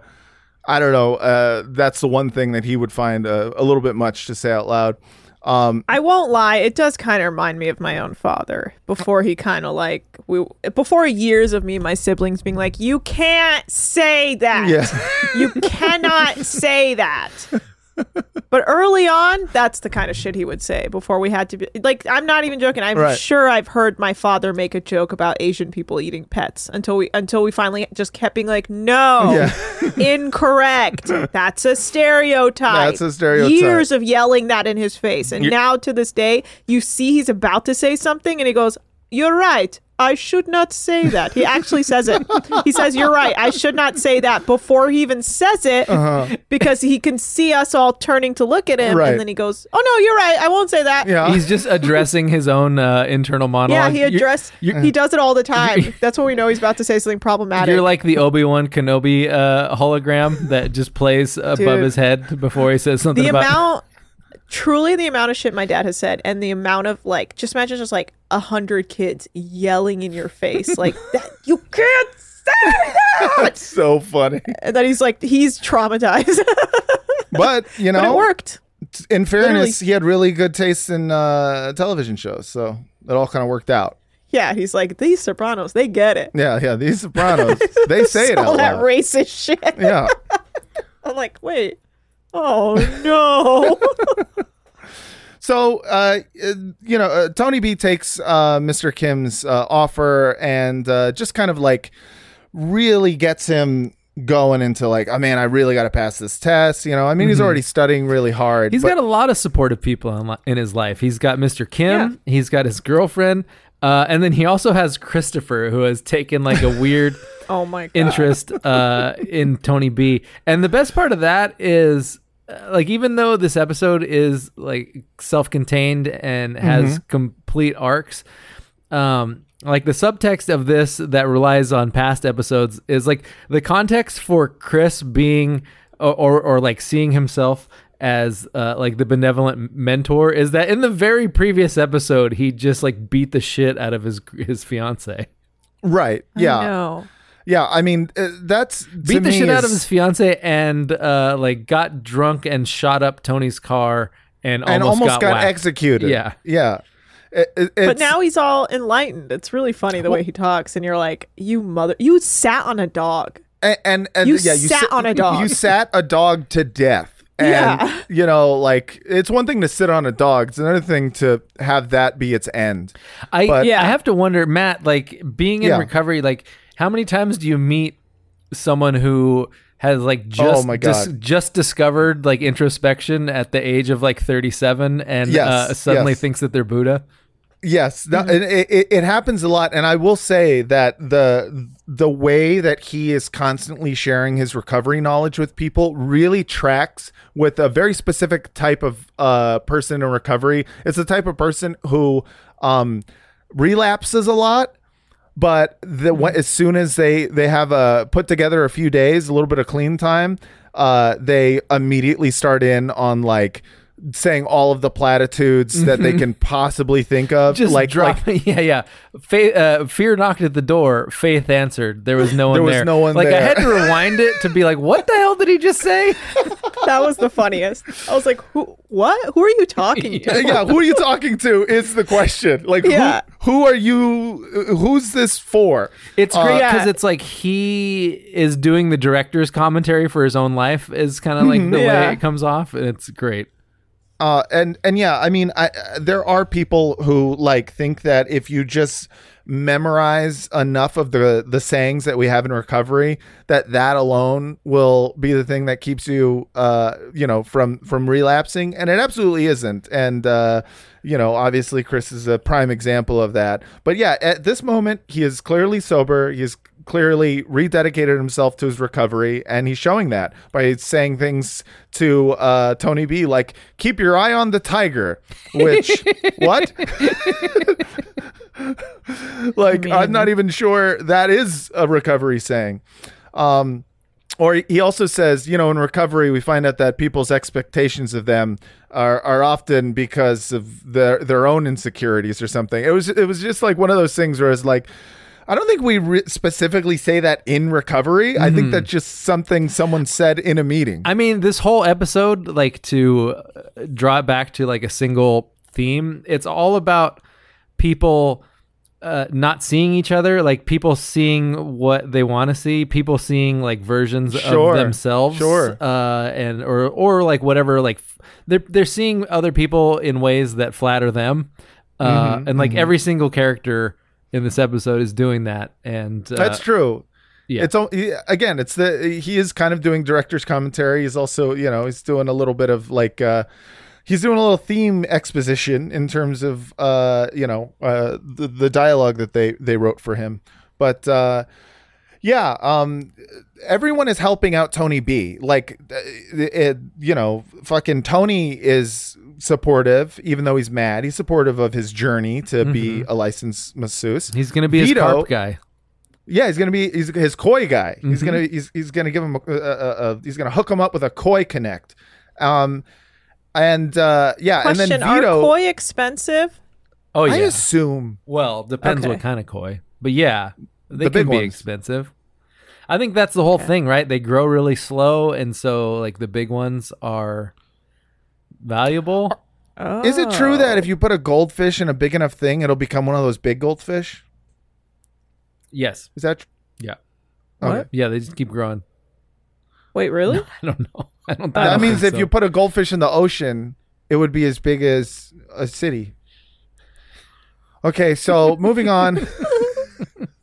I don't know. Uh, that's the one thing that he would find uh, a little bit much to say out loud. Um, I won't lie, it does kind of remind me of my own father. Before he kind of like we before years of me and my siblings being like, "You can't say that. Yeah. you cannot say that." But early on, that's the kind of shit he would say before we had to be like I'm not even joking. I'm Right. sure I've heard my father make a joke about Asian people eating pets until we until we finally just kept being like, "No. incorrect. That's a stereotype." That's a stereotype. Years of yelling that in his face. And You- now to this day, you see he's about to say something and he goes, You're right. I should not say that. He actually says it. He says, You're right. I should not say that before he even says it Uh-huh. because he can see us all turning to look at him. Right. And then he goes, Oh, no, you're right. I won't say that. yeah. He's just addressing his own uh, internal monologue. Yeah, monologue. he You're- addressed. He does it all the time. That's when we know he's about to say something problematic. You're like the Obi Wan Kenobi uh, hologram that just plays above Dude. his head before he says something the about. amount truly the amount of shit my dad has said and the amount of like just imagine just like a hundred kids yelling in your face like that you can't say that so funny. and then he's like he's traumatized But you know, but it worked in fairness, he had really good taste in uh, television shows, so it all kind of worked out. yeah he's like these sopranos they get it Yeah, yeah. These Sopranos, they say it all that racist shit Yeah. i'm like wait oh no So, uh, uh, you know, uh, Tony B takes uh, Mr. Kim's uh, offer and uh, just kind of like really gets him going into like, oh man, I really got to pass this test. You know, I mean, he's already studying really hard. Mm-hmm. He's but- got a lot of supportive people in, li- in his life. He's got Mr. Kim, he's got his girlfriend, uh, and then he also has Christopher, who has taken like a weird oh my god interest uh, in Tony B. And the best part of that is, uh, like, even though this episode is like self-contained and has complete arcs, um, like the subtext of this that relies on past episodes is like the context for Chris being or or, or like seeing himself as uh, like the benevolent mentor is that in the very previous episode he just like beat the shit out of his his fiance. Right. Yeah. No. Yeah. I mean, uh, that's Beat the me shit out of his fiance and uh like got drunk and shot up Tony's car and, and almost, almost got, whacked. executed. Yeah. Yeah. It- it- But now he's all enlightened. It's really funny the way he talks, and you're like, "You mother, you sat on a dog." and and, and You yeah, you sat on a dog. You sat a dog to death. And, Yeah. you know, like it's one thing to sit on a dog; it's another thing to have that be its end. I But- I have to wonder, Matt, like being in Yeah. recovery, like how many times do you meet someone who has like just Oh my dis- just discovered like introspection at the age of like 37 and Yes, uh, suddenly yes. thinks that they're Buddha? Yes, that, Mm-hmm. it, it, it happens a lot, and I will say that the the way that he is constantly sharing his recovery knowledge with people really tracks with a very specific type of uh, person in recovery. It's the type of person who um, relapses a lot, but the, when, as soon as they they have a put together a few days, a little bit of clean time, uh, they immediately start in on like saying all of the platitudes that they can possibly think of. Just like, drop, like yeah, yeah. Faith, uh, fear knocked at the door. Faith answered. There was no one There was there. no one like I had to rewind it to be like, what the hell did he just say? That was the funniest. I was like, "Who? What? Who are you talking to?" yeah, who are you talking to is the question. Like, Yeah. who, who are you? Who's this for? It's great Uh, because Yeah. it's like he is doing the director's commentary for his own life. Is kind of like the Yeah. way it comes off, and it's great. Uh, and and yeah, I mean, I, there are people who like think that if you just memorize enough of the the sayings that we have in recovery, that that alone will be the thing that keeps you, uh, you know, from from relapsing. And it absolutely isn't. And uh, you know, obviously, Chris is a prime example of that. But yeah, at this moment, he is clearly sober. He is clearly rededicated himself to his recovery and he's showing that by saying things to uh, Tony B like keep your eye on the tiger which what like I'm not even sure that is a recovery saying um or he also says, you know, in recovery, we find out that people's expectations of them are, are often because of their their own insecurities or something. It was it was just like one of those things where it's like, I don't think we re- specifically say that in recovery. I think that's just something someone said in a meeting. I mean, this whole episode, like to uh, draw it back to like a single theme, it's all about people uh, not seeing each other, like people seeing what they want to see, people seeing like versions Sure, of themselves, sure. uh, and or or like whatever, like f- they're they're seeing other people in ways that flatter them, uh, Mm-hmm, and like every single character in this episode is doing that, and uh, That's true. yeah. It's he- again, it's the he is kind of doing director's commentary. He's also, you know, he's doing a little bit of like uh he's doing a little theme exposition in terms of uh, you know, uh the, the dialogue that they they wrote for him. But uh yeah, um everyone is helping out Tony B. Like uh, it, you know, fucking Tony is supportive even though he's mad. He's supportive of his journey to be a licensed masseuse. he's gonna be his carp guy. Yeah, he's gonna be he's his koi guy. Mm-hmm. He's gonna he's he's gonna give him a, a, a, a he's gonna hook him up with a koi connect. Um, and uh, yeah, Question: and then Vito. Are koi expensive? Oh yeah. I assume Well, depends Okay. what kind of koi. But yeah, they The can big be ones. expensive. I think that's the whole thing, right? They grow really slow and so like the big ones are valuable. Oh. is it true that if oh. you put a goldfish in a big enough thing, it'll become one of those big goldfish? Yes. Is that tr- Yeah. okay? Yeah, they just keep growing. Wait, really? I don't know. I don't I That don't means think if you put a goldfish in the ocean, it would be as big as a city. Okay, so moving on.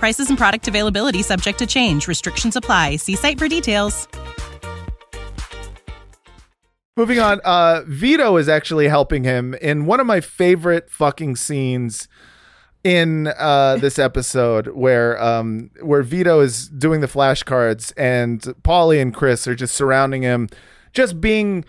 Prices and product availability subject to change. Restrictions apply. See site for details. Moving on, uh, Vito is actually helping him in one of my favorite fucking scenes in uh, this episode where um, where Vito is doing the flashcards and Paulie and Chris are just surrounding him, just being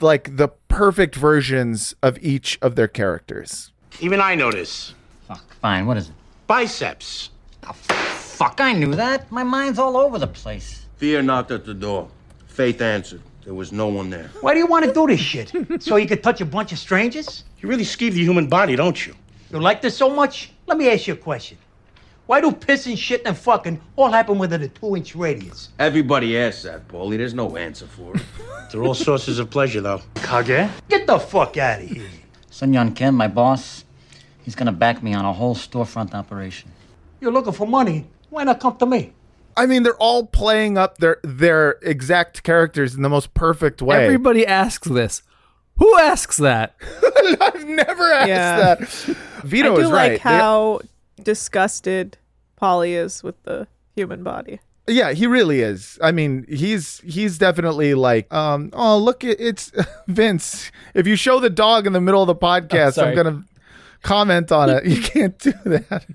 like the perfect versions of each of their characters. Even I notice. Fuck, fine. What is it? Biceps. Fuck, I knew that. My mind's all over the place. Fear knocked at the door. Faith answered. There was no one there. Why do you want to do this shit? so you could touch a bunch of strangers? You really skeeve the human body, don't you? You like this so much? Let me ask you a question. Why do pissing, shit, and fucking all happen within a two-inch radius? Everybody asks that, Paulie. There's no answer for it. They're all sources of pleasure, though. Kage? Get the fuck out of here. Sun Yun Kim, my boss, he's gonna back me on a whole storefront operation. You're looking for money. Why not come to me? I mean, they're all playing up their their exact characters in the most perfect way. Everybody asks this. Who asks that? I've never asked Yeah. that. Vito is like, I do is like right. how disgusted Paulie is with the human body. Yeah, he really is. I mean, he's he's definitely like, um, oh look, it, it's Vince. If you show the dog in the middle of the podcast, I'm gonna comment on it. You can't do that.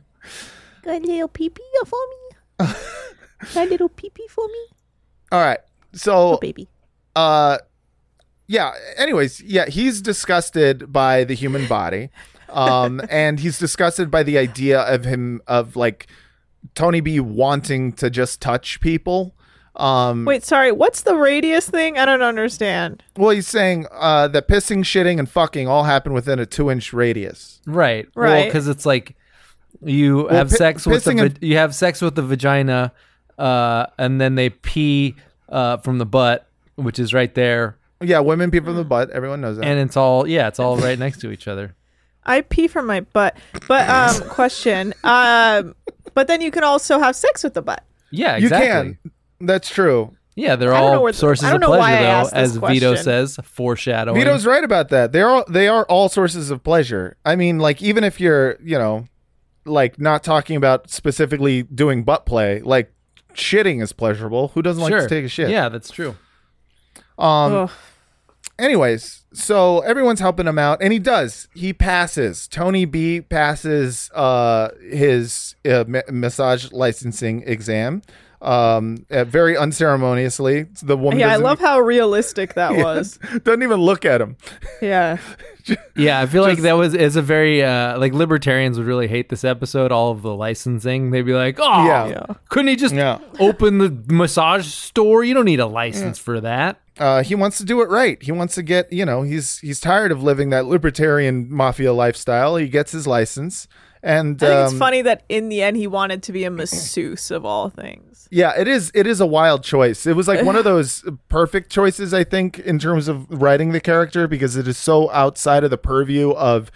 Got a little pee pee for me. Got a little pee pee for me. All right, so baby. uh yeah anyways yeah he's disgusted by the human body um and he's disgusted by the idea of him of like tony b wanting to just touch people um Wait, sorry. What's the radius thing? I don't understand. well he's saying uh that pissing shitting and fucking all happen within a two inch radius Right. Right. because it's like you Well, have pi- sex with the va- and- you have sex with the vagina, uh, and then they pee uh, from the butt, which is right there, yeah women pee from the butt everyone knows that and it's all yeah, it's all right next to each other. I pee from my butt. But um question. Um but then you can also have sex with the butt. Yeah, you can that's true Yeah, they're I don't know all the- sources of know why I pleasure, though, this as Vito says, foreshadowing. Vito's right about that. They are they are all sources of pleasure. I mean, like even if you're, you know, like not talking about specifically doing butt play, like shitting is pleasurable. Who doesn't like sure. to take a shit? Yeah, that's true. Um Ugh. anyways, so everyone's helping him out and he does. He passes. Tony B passes uh his uh, ma- massage licensing exam. Um uh, very unceremoniously. The woman Yeah, I love how realistic that was. doesn't even look at him. Yeah. Yeah, I feel like that was is a very uh like libertarians would really hate this episode. All of the licensing, they'd be like, "Oh, Yeah. couldn't he just Yeah. open the massage store? You don't need a license for that." uh, he wants to do it right. He wants to get, you know, he's he's tired of living that libertarian mafia lifestyle. He gets his license, and I think it's um, funny that in the end he wanted to be a masseuse of all things. Yeah, it is. It is a wild choice. It was like one of those perfect choices, I think, in terms of writing the character because it is so outside of the purview of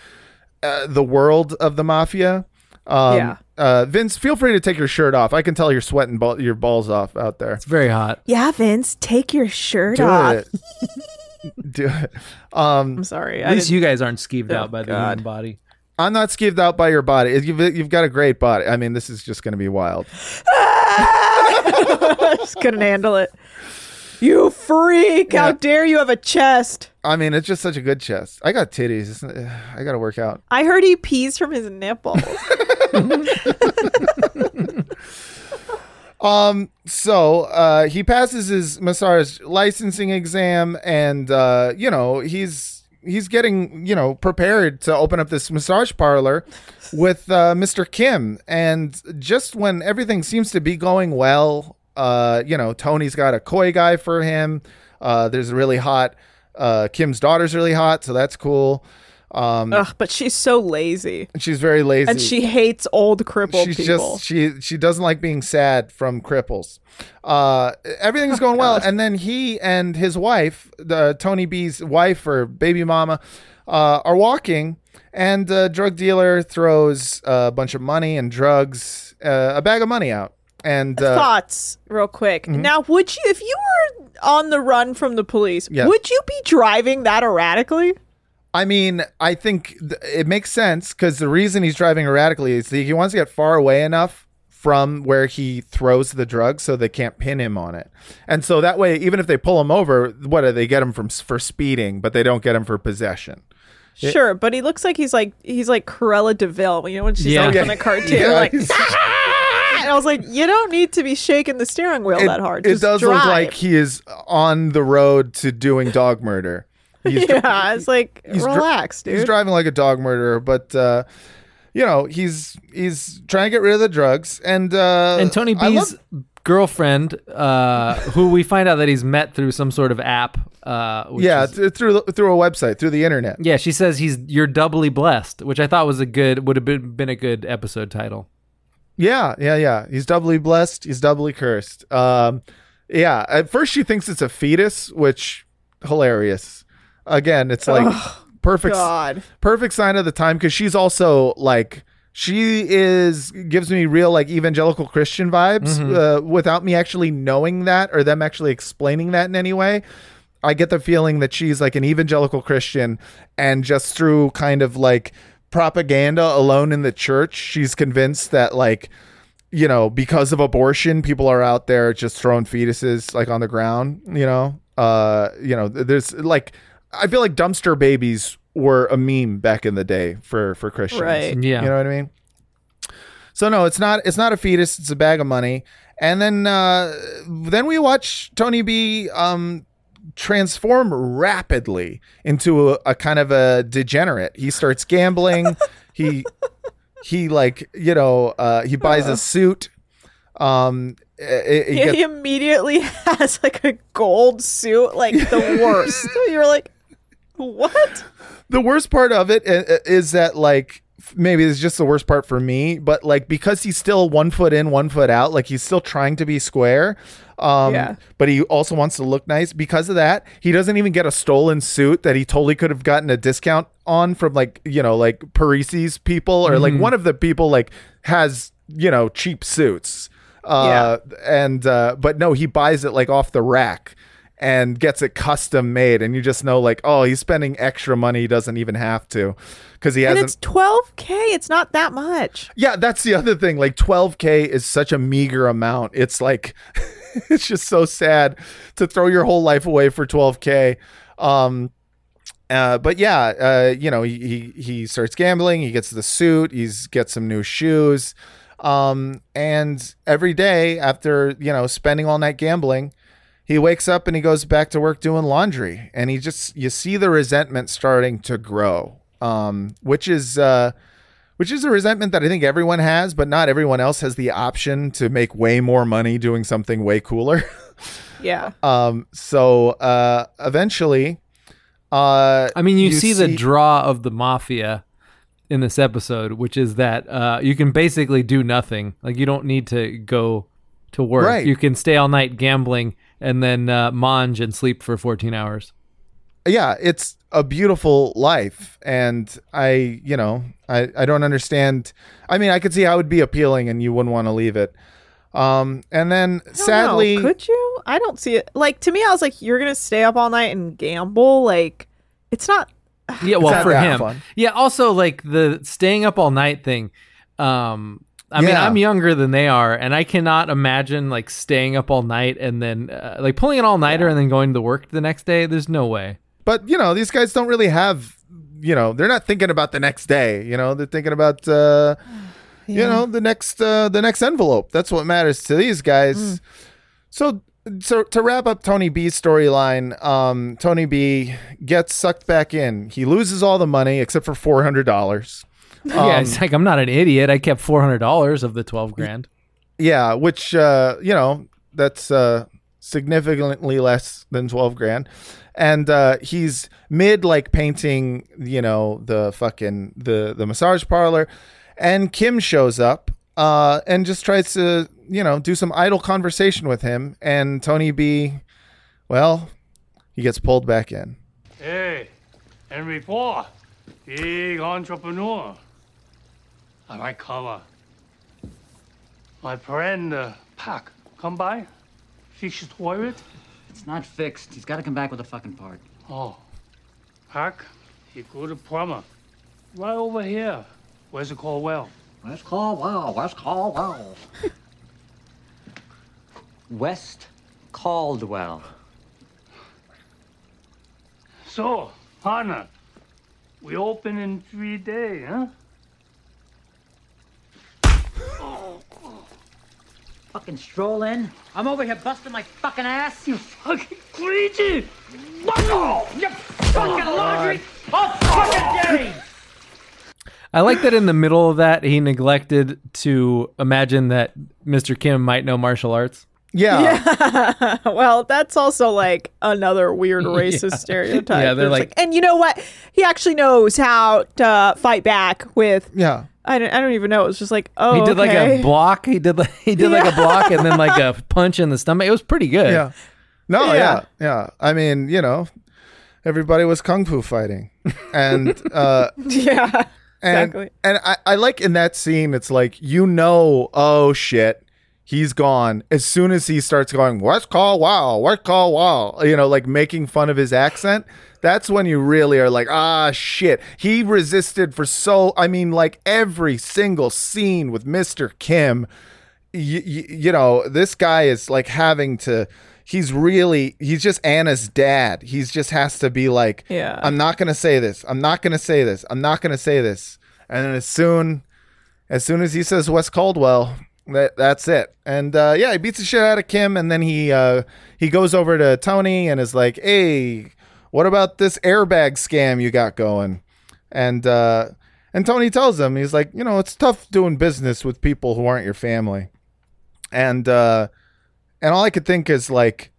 uh, the world of the mafia. Um, Yeah. Uh, Vince, feel free to take your shirt off. I can tell you're sweating ball- your balls off out there. It's very hot. Yeah, Vince, take your shirt Do off. it. do it. Um, I'm sorry. At I least didn't- you guys aren't skeeved Oh, out by the human body. I'm not skeeved out by your body. You've, you've got a great body. I mean, this is just going to be wild. I just couldn't handle it. You freak! How dare you have a chest? I mean, it's just such a good chest. I got titties. Uh, I got to work out. I heard he pees from his nipples. Um, so uh, he passes his massage licensing exam, and uh, you know he's he's getting you know prepared to open up this massage parlor with uh, Mr. Kim, and just when everything seems to be going well, uh, you know Tony's got a koi guy for him. Uh, there's a really hot. Uh, Kim's daughter's really hot, so that's cool. Um, Ugh, but she's so lazy, and she's very lazy, and she hates old crippled she's people. just she she doesn't like being sad from cripples uh everything's going well and then he and his wife the tony b's wife or baby mama uh are walking And uh, drug dealer throws a bunch of money and drugs, uh, a bag of money out. And uh, Thoughts, real quick. Now, would you, if you were on the run from the police, would you be driving that erratically? I mean, I think th- it makes sense because the reason he's driving erratically is that he wants to get far away enough from where he throws the drugs so they can't pin him on it. And so that way, even if they pull him over, what do they get him from for speeding, but they don't get him for possession. It- Sure, but he looks like he's like he's like Cruella de Vil. You know when she's Yeah. like Yeah. in a cartoon, Yeah, like. Ah! and I was like, you don't need to be shaking the steering wheel It, that hard. it does drive. look like he is on the road to doing dog murder. He's dri- yeah, it's like he's dri- relax, dude. He's driving like a dog murderer, but uh, you know he's he's trying to get rid of the drugs, and uh, and Tony B's love- girlfriend, uh, who we find out that he's met through some sort of app. Uh, which yeah is- th- through through a website through the internet. yeah. She says he's you're doubly blessed, which I thought was a good would have been been a good episode title. Yeah, yeah, yeah. He's doubly blessed. He's doubly cursed. Um, yeah. At first, she thinks it's a fetus, which hilarious. Again, it's like perfect, God. perfect sign of the time because she's also like she is gives me real like evangelical Christian vibes Mhm. uh, without me actually knowing that or them actually explaining that in any way. I get the feeling that she's like an evangelical Christian, and just through kind of like propaganda alone in the church, she's convinced that like you know because of abortion, people are out there just throwing fetuses like on the ground. You know, uh, you know, there's like I feel like dumpster babies were a meme back in the day for for Christians. Right. Yeah. you know what I mean. So no, it's not. It's not a fetus. It's a bag of money. And then uh, then we watch Tony B um, transform rapidly into a, a kind of a degenerate. He starts gambling. he he like you know uh, he buys a suit. Um, it, it He, gets- he immediately has like a gold suit, like the worst. You're like, what? the worst part of it i- i- is that like maybe it's just the worst part for me but like because he's still one foot in one foot out like he's still trying to be square um Yeah. but he also wants to look nice because of that he doesn't even get a stolen suit that he totally could have gotten a discount on from like you know like parisi's people or like Mhm. one of the people like has you know cheap suits uh and uh but no he buys it like off the rack and gets it custom made and you just know like oh he's spending extra money he doesn't even have to because he hasn't it's 12k. It's not that much. yeah that's the other thing like 12k is such a meager amount it's like it's just so sad to throw your whole life away for 12k um uh, but yeah, uh, you know, he, he he starts gambling. He gets the suit. He's gets some new shoes, um, and every day after you know spending all night gambling, he wakes up and he goes back to work doing laundry. And he just you see the resentment starting to grow, um, which is uh, which is a resentment that I think everyone has, but not everyone else has the option to make way more money doing something way cooler. Yeah. um, so uh, eventually. Uh, I mean, you, see, the draw of the mafia in this episode, which is that uh, you can basically do nothing. Like you don't need to go to work. Right. You can stay all night gambling and then uh, mange and sleep for 14 hours. yeah, it's a beautiful life, and I, you know, I, I don't understand. I mean, I could see how it would be appealing, and you wouldn't want to leave it. Um, and then sadly, know. could you? I don't see it. Like to me, I was like, you're gonna stay up all night and gamble. Like, it's not. Yeah, well, not for him. fun. Yeah, also like the staying up all night thing. Um, I mean, I'm younger than they are, and I cannot imagine like staying up all night and then uh, like pulling an all nighter and then going to work the next day. There's no way. but you know, these guys don't really have, you know, they're not thinking about the next day. You know, they're thinking about, uh, you know, the next, uh, the next envelope. That's what matters to these guys. So, so to wrap up Tony B's storyline, um, Tony B gets sucked back in. He loses all the money except for four hundred dollars. yeah, it's like I'm not an idiot. I kept four hundred dollars of the twelve grand. Yeah, which uh, you know, that's uh significantly less than 12 grand. And uh he's mid like painting, you know, the fucking the the massage parlor and Kim shows up uh and just tries to, you know, do some idle conversation with him and Tony B well, he gets pulled back in. Hey, Henry Paul. Big entrepreneur. I like cover. My friend uh, Park, come by. Fix the toilet. It's not fixed. He's got to come back with a fucking part. Oh, Park, he good plumber. Right over here. Where's the call well? West Caldwell. West Caldwell. West Caldwell. So, partner, we open in three days, huh? Fucking stroll in. I'm over here busting my fucking ass. You fucking crazy! Oh, you fucking laundry all fucking day. I like that in the middle of that he neglected to imagine that Mr. Kim might know martial arts. Yeah. Yeah. well, that's also like another weird racist Yeah. stereotype. Yeah, they're It's like- and you know what? He actually knows how to fight back with. Yeah. I don't, I don't even know. It was just like, oh, he did like a block. He did like he did like a block and then like a punch in the stomach. It was pretty good. Yeah. No, Yeah. yeah. yeah. I mean, you know, everybody was kung fu fighting. And uh yeah. and Exactly. and I, I like in that scene it's like you know, oh shit, he's gone. As soon as he starts going, What's call wow, what call wow, you know, like making fun of his accent, that's when you really are like, ah shit. He resisted for so I mean, like every single scene with Mr. Kim you, you know, this guy is like having to. He's really. He's just Anna's dad. He's just has to be like, Yeah. I'm not gonna say this. I'm not gonna say this. I'm not gonna say this. And then as soon, as soon as he says Wes Caldwell, that that's it. And uh, yeah, he beats the shit out of Kim, and then he uh, he goes over to Tony and is like, Hey, what about this airbag scam you got going? And uh, and Tony tells him, he's like, you know, it's tough doing business with people who aren't your family. And uh and all i could think is like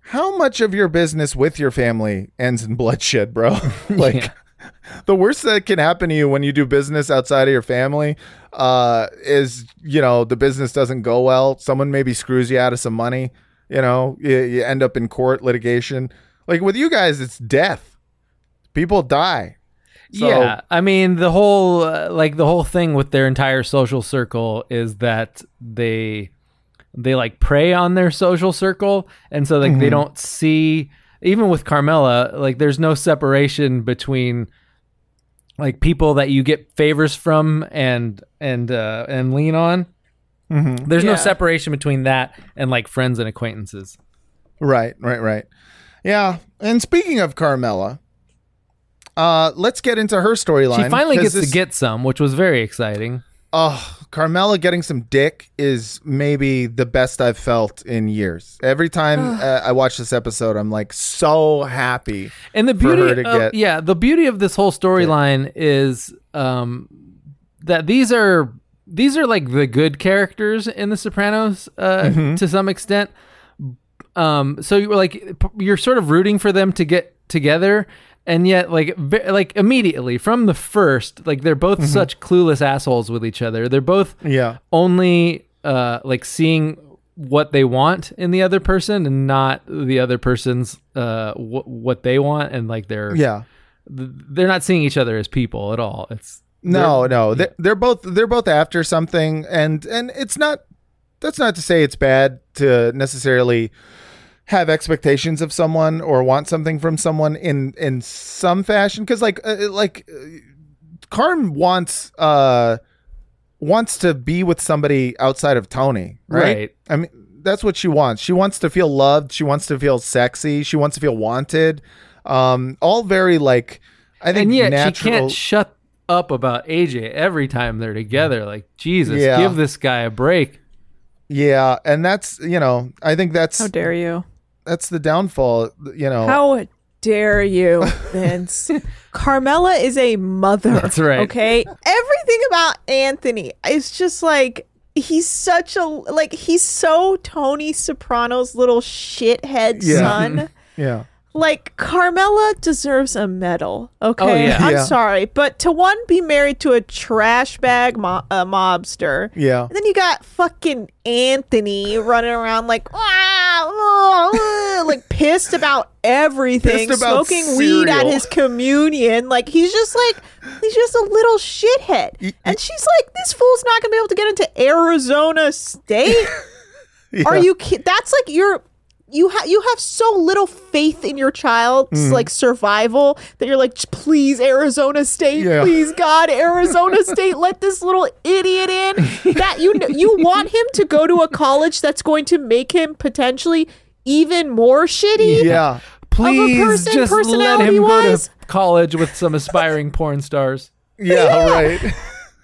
how much of your business with your family ends in bloodshed bro? Like the worst that can happen to you when you do business outside of your family uh is you know the business doesn't go well. Someone maybe screws you out of some money you know? You, you end up in court litigation like with you guys it's death people die So- yeah, I mean the whole uh, like the whole thing with their entire social circle is that they they like prey on their social circle, and so like they Mhm. don't see even with Carmela like there's no separation between like people that you get favors from and and uh, and lean on. Mhm. There's no separation between that and like friends and acquaintances. Right, right, right. Yeah. And speaking of Carmela, uh, let's get into her storyline. She finally gets this- to get some, which was very exciting. Oh, Carmela getting some dick is maybe the best I've felt in years. Every time uh, I watch this episode, I'm like so happy. And the beauty, of, yeah, the beauty of this whole storyline is um, that these are these are like the good characters in The Sopranos uh, Mhm. to some extent. Um, so you were like you're sort of rooting for them to get together, and yet like ve- like immediately from the first, like they're both Mhm. such clueless assholes with each other. They're both Yeah. only uh, like seeing what they want in the other person and not the other person's uh wh- what they want and like they're Yeah. th- they're not seeing each other as people at all it's No, no, they're, they're both they're both after something, and and it's not. That's not to say it's bad to necessarily have expectations of someone or want something from someone in in some fashion, because like uh, like uh, Carm wants uh wants to be with somebody outside of Tony, right? Right. I mean, that's what she wants. She wants to feel loved. She wants to feel sexy. She wants to feel wanted. Um, all very like. I think and yet natural. she can't shut up about AJ every time they're together like Jesus Yeah. give this guy a break Yeah, and that's you know, I think that's How dare you? that's the downfall. You know, How dare you, Vince? Carmela is a mother. That's right. Okay. Everything about Anthony is just like he's such a like he's so Tony Soprano's little shithead Yeah. son. yeah, Like Carmela deserves a medal. Okay, Oh, yeah. I'm Yeah. sorry, but to one be married to a trash bag mo- uh, mobster, yeah, and then you got fucking Anthony running around like, "Ah, uh," like pissed pissed about everything, Pissed about smoking weed at his communion. Like he's just like he's just a little shithead. And she's like, this fool's not gonna be able to get into Arizona State. Are you? Ki- that's like you're. You have you have so little faith in your child's Mhm. like survival that you're like, please Arizona State, Yeah. please God, Arizona State, let this little idiot in. That you kn- you want him to go to a college that's going to make him potentially even more shitty. Yeah. Please person, just let him go to college with some aspiring porn stars. Yeah, right.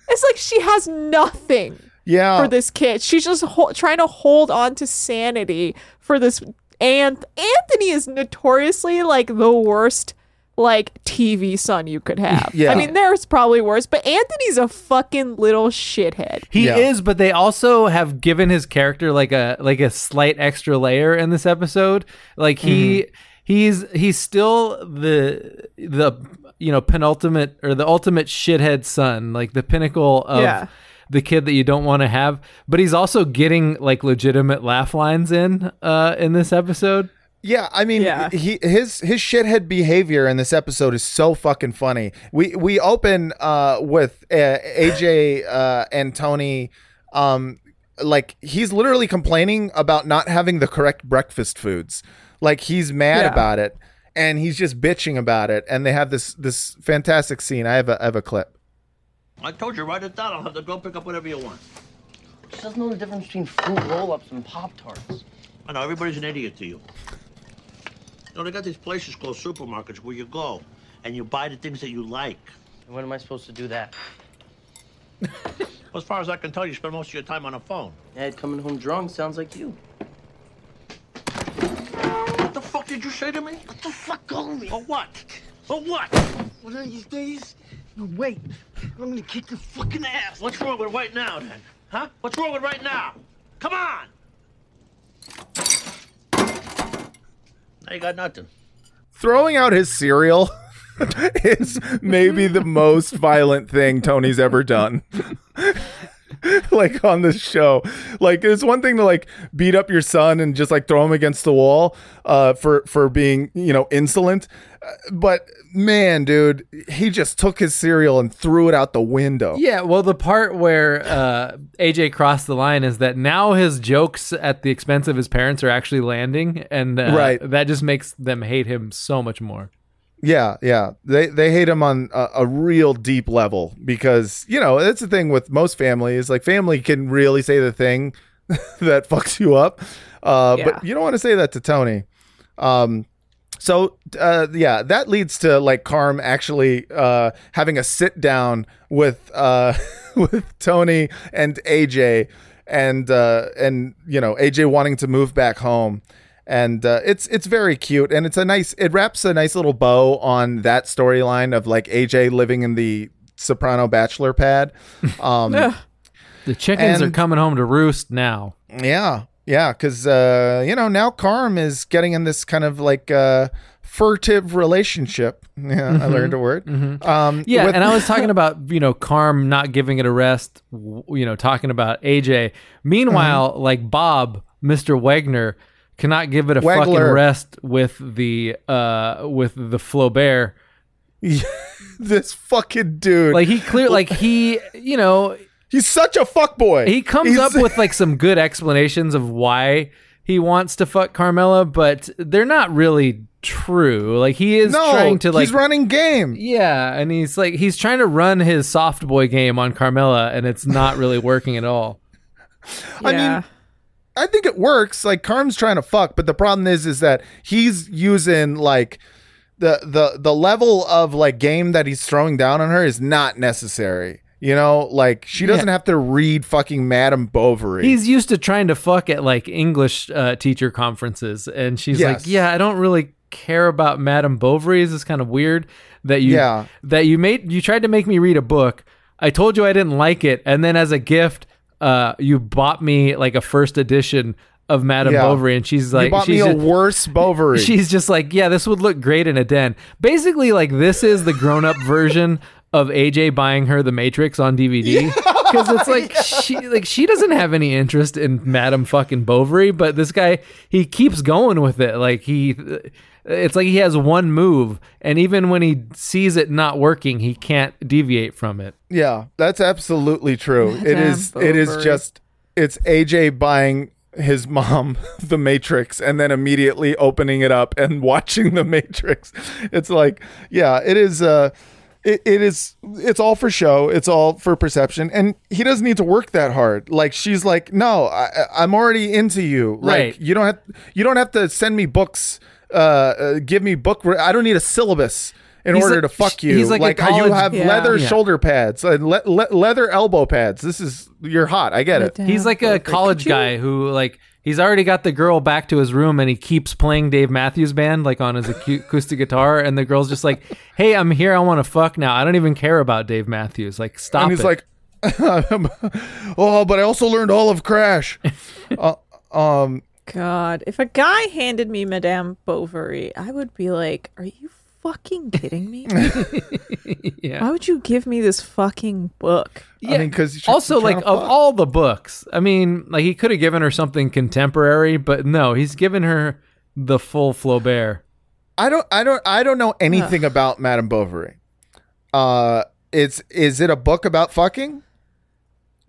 It's like she has nothing Yeah. for this kid. She's just ho- trying to hold on to sanity for this. And Anthony is notoriously like the worst like TV son you could have. Yeah. I mean, there's probably worse, but Anthony's a fucking little shithead. He is, but they also have given his character like a like a slight extra layer in this episode. Like he Mm-hmm. he's he's still the the you know penultimate or the ultimate shithead son, like the pinnacle of Yeah. The kid that you don't want to have. But he's also getting like legitimate laugh lines in uh in this episode. Yeah, I mean, yeah. he his his shithead behavior in this episode is so fucking funny. We we open uh, with uh, AJ uh, and Tony, um, like he's literally complaining about not having the correct breakfast foods. Like he's mad Yeah. about it, and he's just bitching about it. And they have this this fantastic scene. I have a I have a clip. I told you, write it down. I'll have to go pick up whatever you want. She doesn't know the difference between fruit roll-ups and Pop-Tarts. I know, everybody's an idiot to you. You know, they got these places called supermarkets where you go and you buy the things that you like. And when am I supposed to do that? Well, as far as I can tell, you spend most of your time on a phone. Dad coming home drunk sounds like you. What the fuck did you say to me? What the fuck me? For what? For what? One of these days, you wait. I'm gonna kick your fucking ass. What's wrong with right now, then? Huh? What's wrong with right now? Come on! Now you got nothing. Throwing out his cereal is maybe the most violent thing Tony's ever done. like on this show. Like it's one thing to like beat up your son and just like throw him against the wall uh for for being, you know, insolent. Uh, But man, dude, he just took his cereal and threw it out the window. Yeah, well, the part where uh, AJ crossed the line is that now his jokes at the expense of his parents are actually landing, and uh, Right. that just makes them hate him so much more. Yeah, yeah. They they hate him on a, a real deep level because you know that's the thing with most families. Like family can really say the thing that fucks you up, uh, Yeah. but you don't want to say that to Tony. Um, so uh, yeah, that leads to like Carm actually uh, having a sit down with uh, with Tony and AJ, and uh, and you know AJ wanting to move back home and uh, it's it's very cute and it's a nice it wraps a nice little bow on that storyline of like AJ living in the soprano bachelor pad um The chickens are coming home to roost now. yeah yeah cuz uh you know now Carm is getting in this kind of like uh furtive relationship yeah I learned a word um Mm-hmm. Yeah, with- and I was talking about you know Carm not giving it a rest. You know, talking about AJ. Meanwhile, Mm-hmm. like Bob, Mister Wagner, cannot give it a fucking rest with the uh with the Flaubert. this fucking dude Like he clear, like he, you know, he's such a fuck boy he comes He's- up with like some good explanations of why he wants to fuck Carmela, but they're not really true. Like he is no trying to like he's running game Yeah, and he's like he's trying to run his soft boy game on Carmela, and it's not really working at all. I mean, I think it works. Like Carm's trying to fuck, but the problem is, is that he's using like the the the level of like game that he's throwing down on her is not necessary. You know, like she doesn't Yeah. have to read fucking Madame Bovary. He's used to trying to fuck at like English uh, teacher conferences, and she's Yes. like, "Yeah, I don't really care about Madame Bovary. This is kind of weird that you Yeah. that you made you tried to make me read a book. I told you I didn't like it, and then as a gift, uh, you bought me like a first edition of Madame Yeah. Bovary, and she's like, you bought me a just- worse Bovary. She's just like, yeah, this would look great in a den. Basically, like this is the grown-up version of AJ buying her The Matrix on DVD. because it's like she like she doesn't have any interest in Madame fucking Bovary, but this guy he keeps going with it. Like he, it's like he has one move, and even when he sees it not working, he can't deviate from it. Yeah, that's absolutely true. it Madame is. It is just. It's AJ buying his mom the Matrix and then immediately opening it up and watching the Matrix. It's like, yeah, it is. Uh, it, it is. It's all for show. It's all for perception, and he doesn't need to work that hard. Like she's like, no, I, I- I'm already into you. Right. Like you don't have. You don't have to send me books. Uh, uh give me book. re- I don't need a syllabus. In He's order like- to fuck you, he's like a you college- have Yeah. leather Yeah. shoulder pads, and le- le- leather elbow pads. This is you're hot. I get it. He's like a college guy who like he's already got the girl back to his room and he keeps playing Dave Matthews Band like on his acoustic guitar and the girl's just like, "Hey, I'm here. I want to fuck now. I don't even care about Dave Matthews. Like, stop." and he's it." like, "Oh, but I also learned all of Crash." uh, um, God, if a guy handed me Madame Bovary, I would be like, "Are you fucking kidding me? yeah. Why would you give me this fucking book?" I mean, because also like of all the books, I mean, like he could have given her something contemporary, but no, he's given her the full Flaubert. I don't, I don't, I don't know anything about Madame Bovary. Uh, it's is it a book about fucking?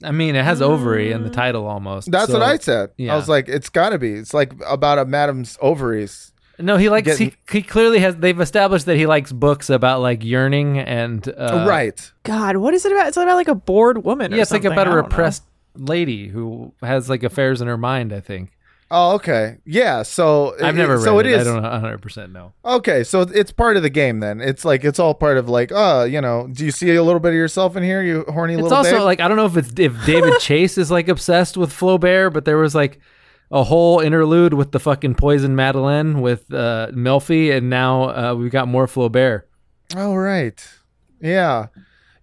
I mean, it has ovary in the title almost. That's so- what I said. Yeah. I was like, it's got to be. It's like about a madam's ovaries. No, he likes. Getting- He, he clearly has. They've established that he likes books about like yearning and uh, right. God, what is it about? It's about like a bored woman. or Yeah, it's like about a don't know. repressed lady who has like affairs in her mind. I think. Oh, okay. Yeah. So I've never read so it. it is. I don't know 100 percent know. Okay, so it's part of the game then. It's like it's all part of like, uh, you know, do you see a little bit of yourself in here, you horny It's little It's also babe? like I don't know if it's if David Chase is like obsessed with Flaubert, but there was like a whole interlude with the fucking poison Madeleine with uh, Melfi, and now uh, we've got more Flaubert. Oh right. Yeah.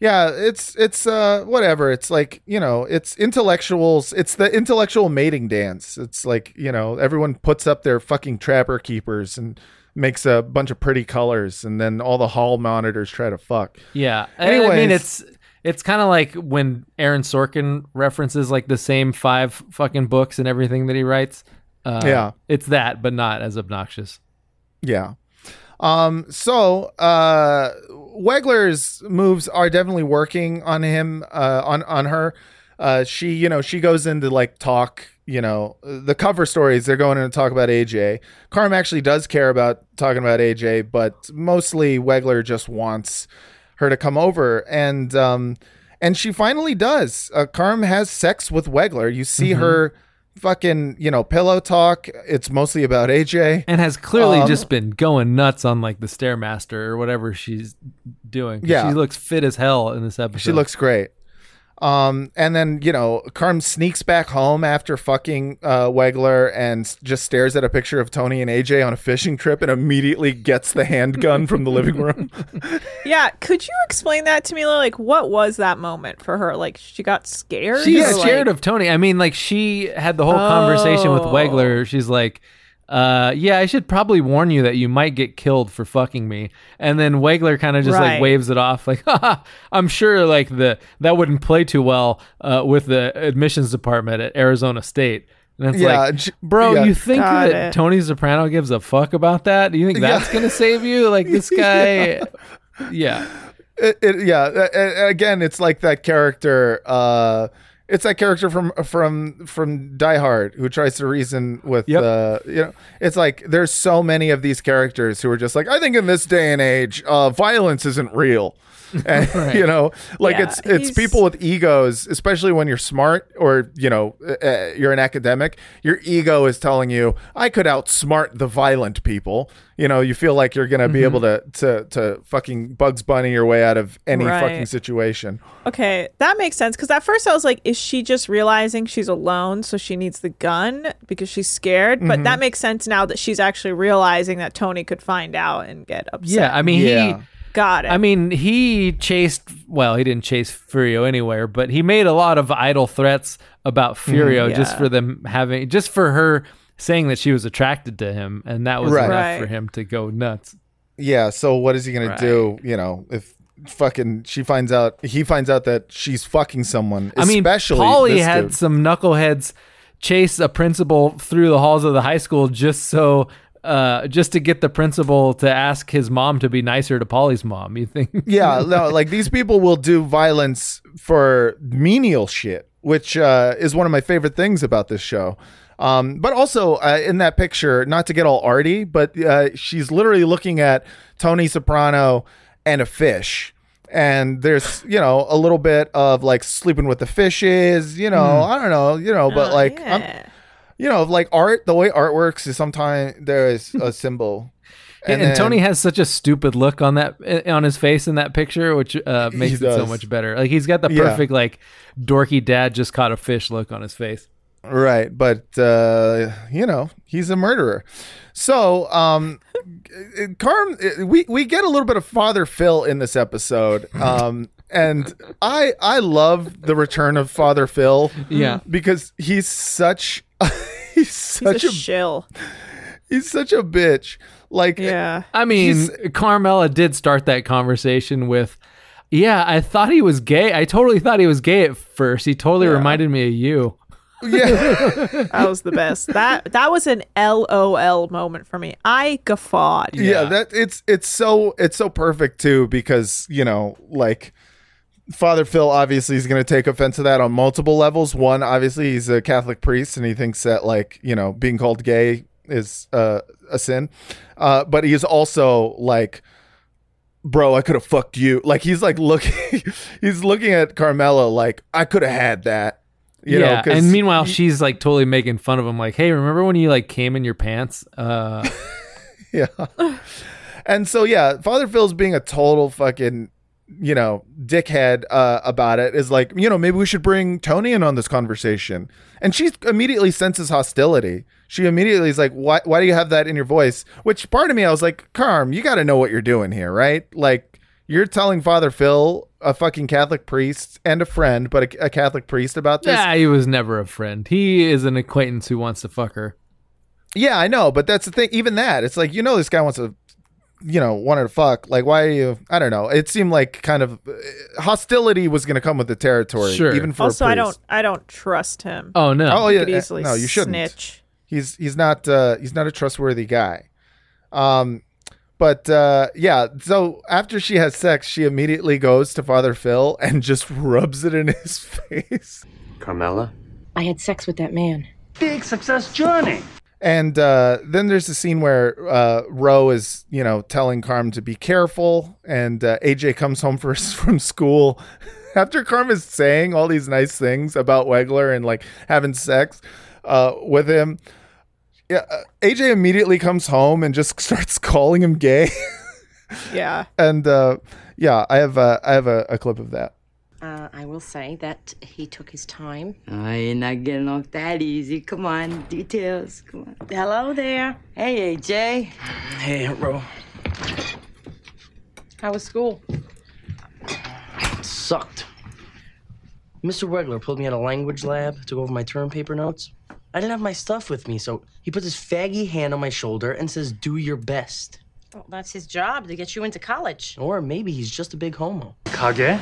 Yeah, it's it's uh whatever. It's like, you know, it's intellectuals. It's the intellectual mating dance. It's like, you know, everyone puts up their fucking trapper keepers and makes a bunch of pretty colors and then all the hall monitors try to fuck. Yeah. I- I mean, it's it's kind of like when Aaron Sorkin references like the same five fucking books and everything that he writes. Uh, Yeah. it's that, but not as obnoxious. Yeah. Um so uh Wegler's moves are definitely working on him uh on on her. Uh she, you know, she goes into like talk, you know, the cover stories they're going in to talk about AJ. Carm actually does care about talking about AJ, but mostly Wegler just wants her to come over and um and she finally does. Uh, Carm has sex with Wegler. You see Mhm. her fucking, you know, pillow talk. It's mostly about AJ. And has clearly Um, just been going nuts on like the Stairmaster or whatever she's doing Yeah. She looks fit as hell in this episode. She looks great. Um, and then you know, Carm sneaks back home after fucking uh, Wegler and just stares at a picture of Tony and AJ on a fishing trip and immediately gets the handgun from the living room. Yeah, could you explain that to me? Like, what was that moment for her? Like, she got scared. She's or, scared like- of Tony. I mean, like she had the whole conversation with Oh. Wegler. She's like, uh, yeah, I should probably warn you that you might get killed for fucking me. And then Wegler kind of just Right. like waves it off, like, Haha, I'm sure like the that wouldn't play too well uh, with the admissions department at Arizona State. And it's Yeah, like, bro, yeah. you think Got that it. Tony Soprano gives a fuck about that? Do you think Yeah. that's gonna save you? Like this guy, yeah. it, it, yeah, again, it's like that character. Uh, it's that character from from from Die Hard who tries to reason with. Yep. Uh, you know, it's like there's so many of these characters who are just like, I think in this day and age, uh, violence isn't real. And you know, like Yeah, it's it's he's- people with egos, especially when you're smart or you know uh, uh, you're an academic. Your ego is telling you, I could outsmart the violent people. You know, you feel like you're gonna be able to to to fucking Bugs Bunny your way out of any Right. fucking situation. Okay, that makes sense. Because at first I was like, is she just realizing she's alone, so she needs the gun because she's scared? But Mm-hmm. that makes sense now that she's actually realizing that Tony could find out and get upset. Yeah, I mean, Yeah. he. Got it. I mean, he chased. Well, he didn't chase Furio anywhere, but he made a lot of idle threats about mm-hmm. Furio just Yeah. for them having, just for her saying that she was attracted to him, and that was Right. enough Right. for him to go nuts. Yeah. So what is he gonna Right. do? You know, if fucking she finds out he finds out that she's fucking someone. I mean, especially Paulie this had dude. some knuckleheads chase a principal through the halls of the high school just so. Uh, just to get the principal to ask his mom to be nicer to Paulie's mom, you think? yeah, no, like these people will do violence for menial shit, which uh, is one of my favorite things about this show. Um, but also uh, in that picture, not to get all arty, but uh, she's literally looking at Tony Soprano and a fish. And there's, you know, a little bit of like sleeping with the fishes, you know, I don't know, you know, but Oh, like, I'm- you know, like art, the way art works is sometimes there is a symbol. And, then- Tony has such a stupid look on that on his face in that picture, which uh, makes it so much better. Like he's got the Yeah. perfect like dorky dad just caught a fish look on his face. Right, but uh, you know he's a murderer. So, um, Carm, we we get a little bit of Father Phil in this episode, um, and I I love the return of Father Phil. Yeah. because he's such he's such He's a a, shill. he's such a bitch. Like, Yeah. I mean, Carmela did start that conversation with, "Yeah, I thought he was gay. I totally thought he was gay at first. He totally reminded me of you." yeah, That was the best. That that was an LOL moment for me. I guffawed. yeah, that it's it's so it's so perfect too because you know like Father Phil obviously is going to take offense to that on multiple levels. One, obviously, he's a Catholic priest and he thinks that like you know being called gay is uh, a sin, uh, but he is also like. Bro, I could have fucked you. Like he's like looking, he's looking at Carmela like I could have had that. You know, and meanwhile, she's like totally making fun of him. Like, "Hey, remember when you like came in your pants?" Uh, yeah. And so yeah, Father Phil's being a total fucking you know dickhead uh, about it is like you know maybe we should bring Tony in on this conversation, and she immediately senses hostility. She immediately is like, why Why do you have that in your voice? Which part of me I was like, Carm, you got to know what you're doing here, right? Like you're telling Father Phil, a fucking Catholic priest and a friend, but a, a Catholic priest about this. yeah, he was never a friend. He is an acquaintance who wants to fuck her. Yeah, I know, but that's the thing. Even that, it's like you know, this guy wants to, you know, wanted to fuck. Like, why are you? I don't know. It seemed like kind of hostility was going to come with the territory. Sure. Even for Also, a I priest. don't I don't trust him. Oh no! Oh yeah, could eh, easily no, you shouldn't. snitch. He's he's not uh, he's not a trustworthy guy. Um, but uh, yeah. So after she has sex, she immediately goes to Father Phil and just rubs it in his face. Carmela? I had sex with that man. Big success journey. And uh, then there's a scene where uh, Roe is, you know, telling Carm to be careful, and uh, AJ comes home for, from school after Carm is saying all these nice things about Wegler and like having sex uh, with him. Yeah, uh, AJ immediately comes home and just starts calling him gay. Yeah. and uh, yeah, I have uh, I have a, a clip of that. Uh, I will say that he took his time. I ain't not getting off that easy. Come on, details. Come on. Hello there. Hey, AJ. Hey, bro. How was school? Sucked. Mr. Wegler pulled me out of language lab to go over my term paper notes. I didn't have my stuff with me, so he puts his faggy hand on my shoulder and says, Do your best. Well, that's his job to get you into college. Or maybe he's just a big homo. Kage?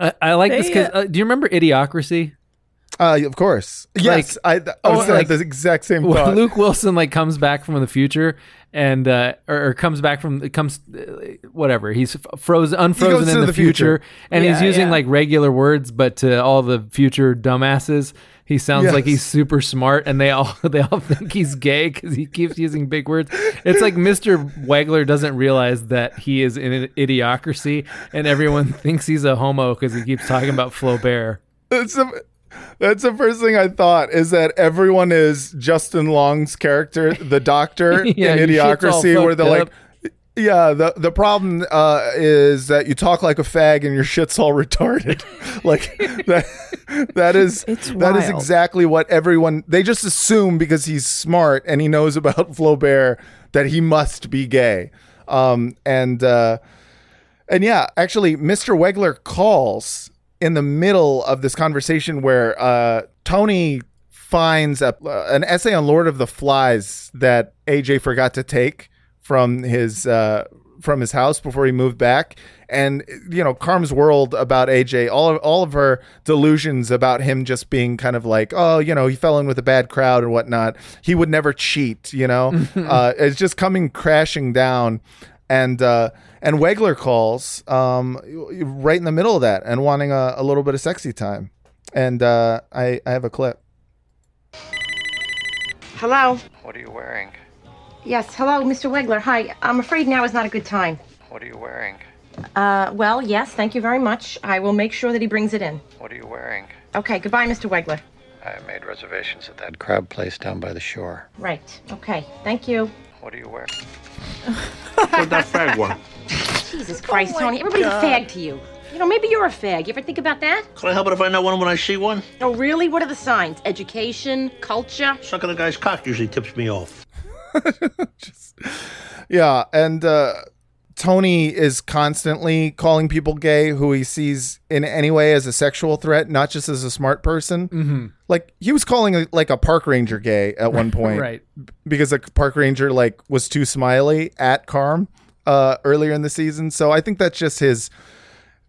I, I like this because uh, uh, do you remember Idiocracy? Uh, of course, yes. I, I was oh, like like- the exact same thought. Luke Wilson like comes back from the future and uh, or, or comes back from comes uh, whatever he's frozen unfrozen to in the, the future, future. and he's using yeah. like regular words but to all the future dumbasses he sounds like he's super smart and they all they all think he's gay because he keeps using big words it's like Mr. Wegler doesn't realize that he is in an idiocracy and everyone thinks he's a homo because he keeps talking about Flaubert That's the, that's the first thing I thought is that everyone is Justin Long's character, the doctor Yeah, in your shit's all Idiocracy, where they're like, yeah, the the problem uh, is that you talk like a fag and your shit's all retarded. like that that is that is exactly what everyone they just assume because he's smart and he knows about Flaubert that he must be gay. Um and uh and yeah, actually, Mr. Wegler calls in the middle of this conversation where uh, Tony finds a, uh, an essay on Lord of the Flies that AJ forgot to take from his uh, from his house before he moved back. And you know, Carm's world about AJ, all of all of her delusions about him just being kind of like, oh, you know, he fell in with a bad crowd and whatnot. He would never cheat, you know. uh, it's just coming crashing down. And uh, and Wegler calls um, right in the middle of that and wanting a, a little bit of sexy time. And uh, I I have a clip. Hello? What are you wearing? Yes, hello, Mr. Wegler. Hi. I'm afraid now is not a good time. What are you wearing? Uh, well, yes, thank you very much. I will make sure that he brings it in. What are you wearing? Okay, goodbye, Mr. Wegler. I made reservations at that crab place down by the shore. Right. Okay, thank you. What are you wearing? Where'd that fag one? Jesus Christ, my Tony. Everybody's God. a fag to you. You know, maybe you're a fag. You ever think about that? Can I help it if I know one when I see one? Oh, really? What are the signs? Education? Culture? Sucking the guy's cock usually tips me off. Yeah, and uh, Tony is constantly calling people gay who he sees in any way as a sexual threat, not just as a smart person. Mm-hmm. Like he was calling a, like a park ranger gay at one point, Right. Because a park ranger like was too smiley at Carm uh, earlier in the season. So I think that's just his.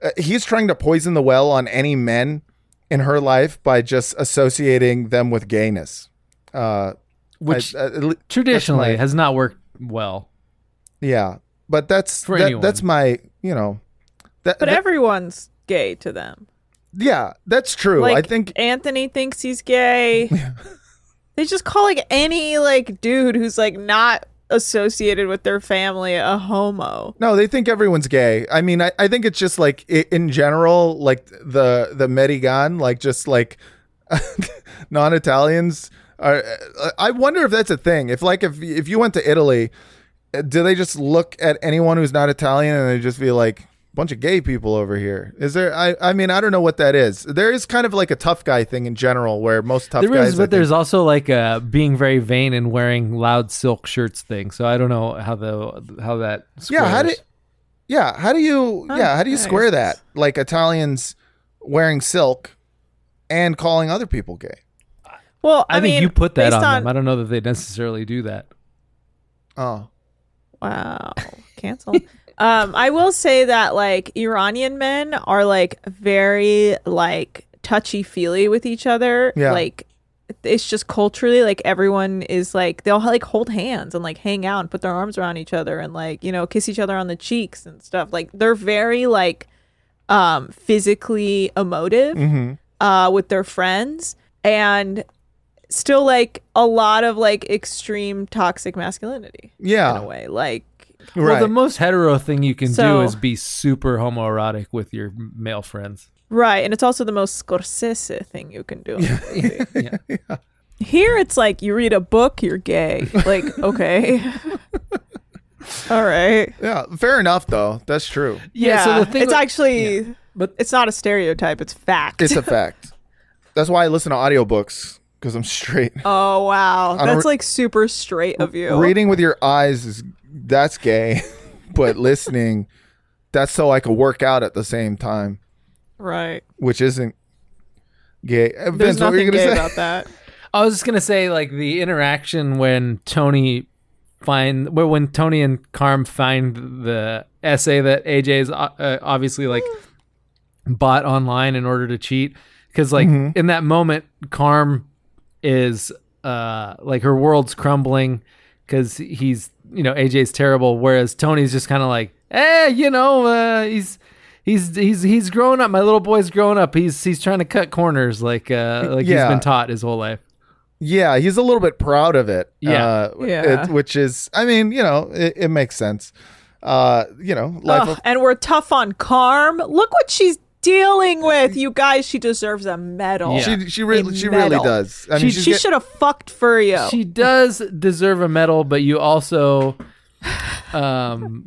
Uh, he's trying to poison the well on any men in her life by just associating them with gayness. Uh, Which I- uh, at le- that's Traditionally my- has not worked well. yeah, but that's For that- anyone. that's my you know. That, But that- everyone's gay to them. yeah, that's true. Like I think Anthony thinks he's gay. they just call like any like dude who's like not associated with their family a homo. no, they think everyone's gay. I mean, I, I think it's just like i- in general, like the the Medigan, like just like non-Italians are. I wonder if that's a thing. If like if if you went to Italy, uh, do they just look at anyone who's not Italian and they just be like bunch of gay people over here? Is there? I I mean, I don't know what that is. There is kind of like a tough guy thing in general, where most tough There guys. is, I but think- there's also like uh, being very vain and wearing loud silk shirts thing. So I don't know how the how that. Yeah, how do squares. Yeah, how do you yeah, how do you square that? Like Italians wearing silk and calling other people gay. Well, I, I, think mean, you put that on, on them. I don't know that they necessarily do that. Oh. Wow. Cancel. um, I will say that like Iranian men are like very like touchy feely with each other. Yeah. Like it's just culturally like everyone is like they'll like hold hands and like hang out and put their arms around each other and like, you know, kiss each other on the cheeks and stuff. Like they're very like um physically emotive Mhm. uh with their friends and still like a lot of like extreme toxic masculinity Yeah. in a way like Well, the most hetero thing you can So- do is be super homoerotic with your male friends. right and it's also the most scorsese thing you can do in a here it's like you read a book you're gay like okay all right Yeah, fair enough though. That's true. yeah, so the thing it's with- actually but it's not a stereotype it's fact It's a fact. That's why I listen to audiobooks because I'm straight. oh wow that's re- like super straight of you Reading with your eyes is that's gay, but listening that's so I can work out at the same time, right which isn't gay. Uh, there's Vince, what you nothing gay say? about that I was just gonna say like the interaction when Tony find well, when Tony and Carm find the essay that AJ's uh, uh, obviously like bought online in order to cheat because like Mhm. in that moment Carm is uh like her world's crumbling because he's you know AJ's terrible whereas Tony's just kind of like eh you know uh he's he's he's he's grown up my little boy's grown up he's he's trying to cut corners like uh like Yeah. he's been taught his whole life Yeah, he's a little bit proud of it. Yeah. uh, Yeah. it- which is, I mean, you know, it, it makes sense. Uh, you know, life Ugh, of and we're tough on Carm. Look what she's dealing with, you guys. She deserves a medal. Yeah. She she really she really does. I mean, she she get- should have fucked Furio. She does deserve a medal, but you also, um,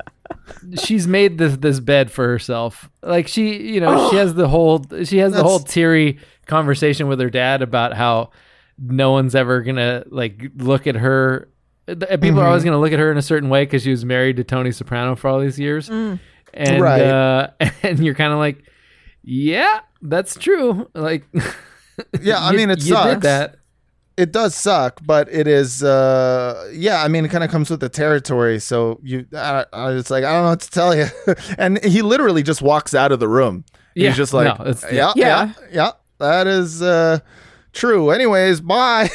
she's made this this bed for herself. Like she, you know, she has the whole she has the whole That's- teary conversation with her dad about how no one's ever gonna like look at her. th- People are always Mm-hmm. gonna look at her in a certain way because she was married to Tony Soprano for all these years, Mm. and Right. uh, and you're kind of like, yeah, that's true. Like, Yeah, I you- mean, it you sucks. did that. it does suck, but it is uh yeah, I mean it kind of comes with the territory, so you I, I it's like I don't know what to tell you. and he literally just walks out of the room. Yeah, He's just like no, it's- yeah, yeah, yeah, that is uh true. Anyways, bye.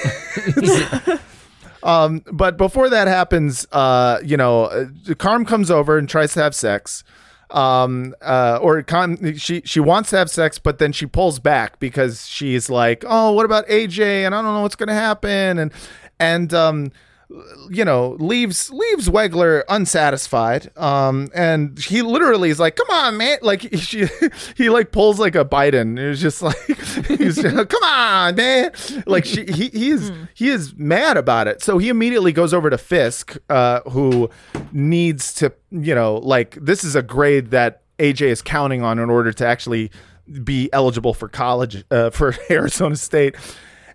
um but before that happens, uh you know, uh, Carm comes over and tries to have sex um uh or con- she she wants to have sex but then she pulls back because she's like oh what about aj and i don't know what's gonna happen. And and um you know leaves leaves wegler unsatisfied. Um and he literally is like come on man. Like she he like pulls like a biden. It was just like he's just, come on man. Like she he, he is he is mad about it. So he immediately goes over to fisk uh who needs to you know like this is a grade that aj is counting on in order to actually be eligible for college uh, for arizona state.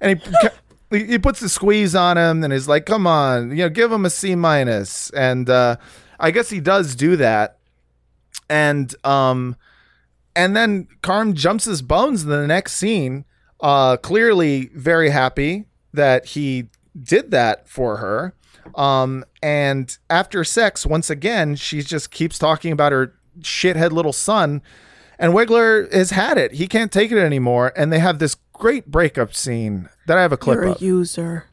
And he he puts the squeeze on him and he's like, "Come on, you know, give him a C minus." And uh, I guess he does do that. And um, and then Carm jumps his bones in the next scene. Uh, clearly very happy that he did that for her. Um, and after sex, once again, she just keeps talking about her shithead little son. And Wegler has had it. He can't take it anymore. And they have this great breakup scene that I have a clip You're a of. user.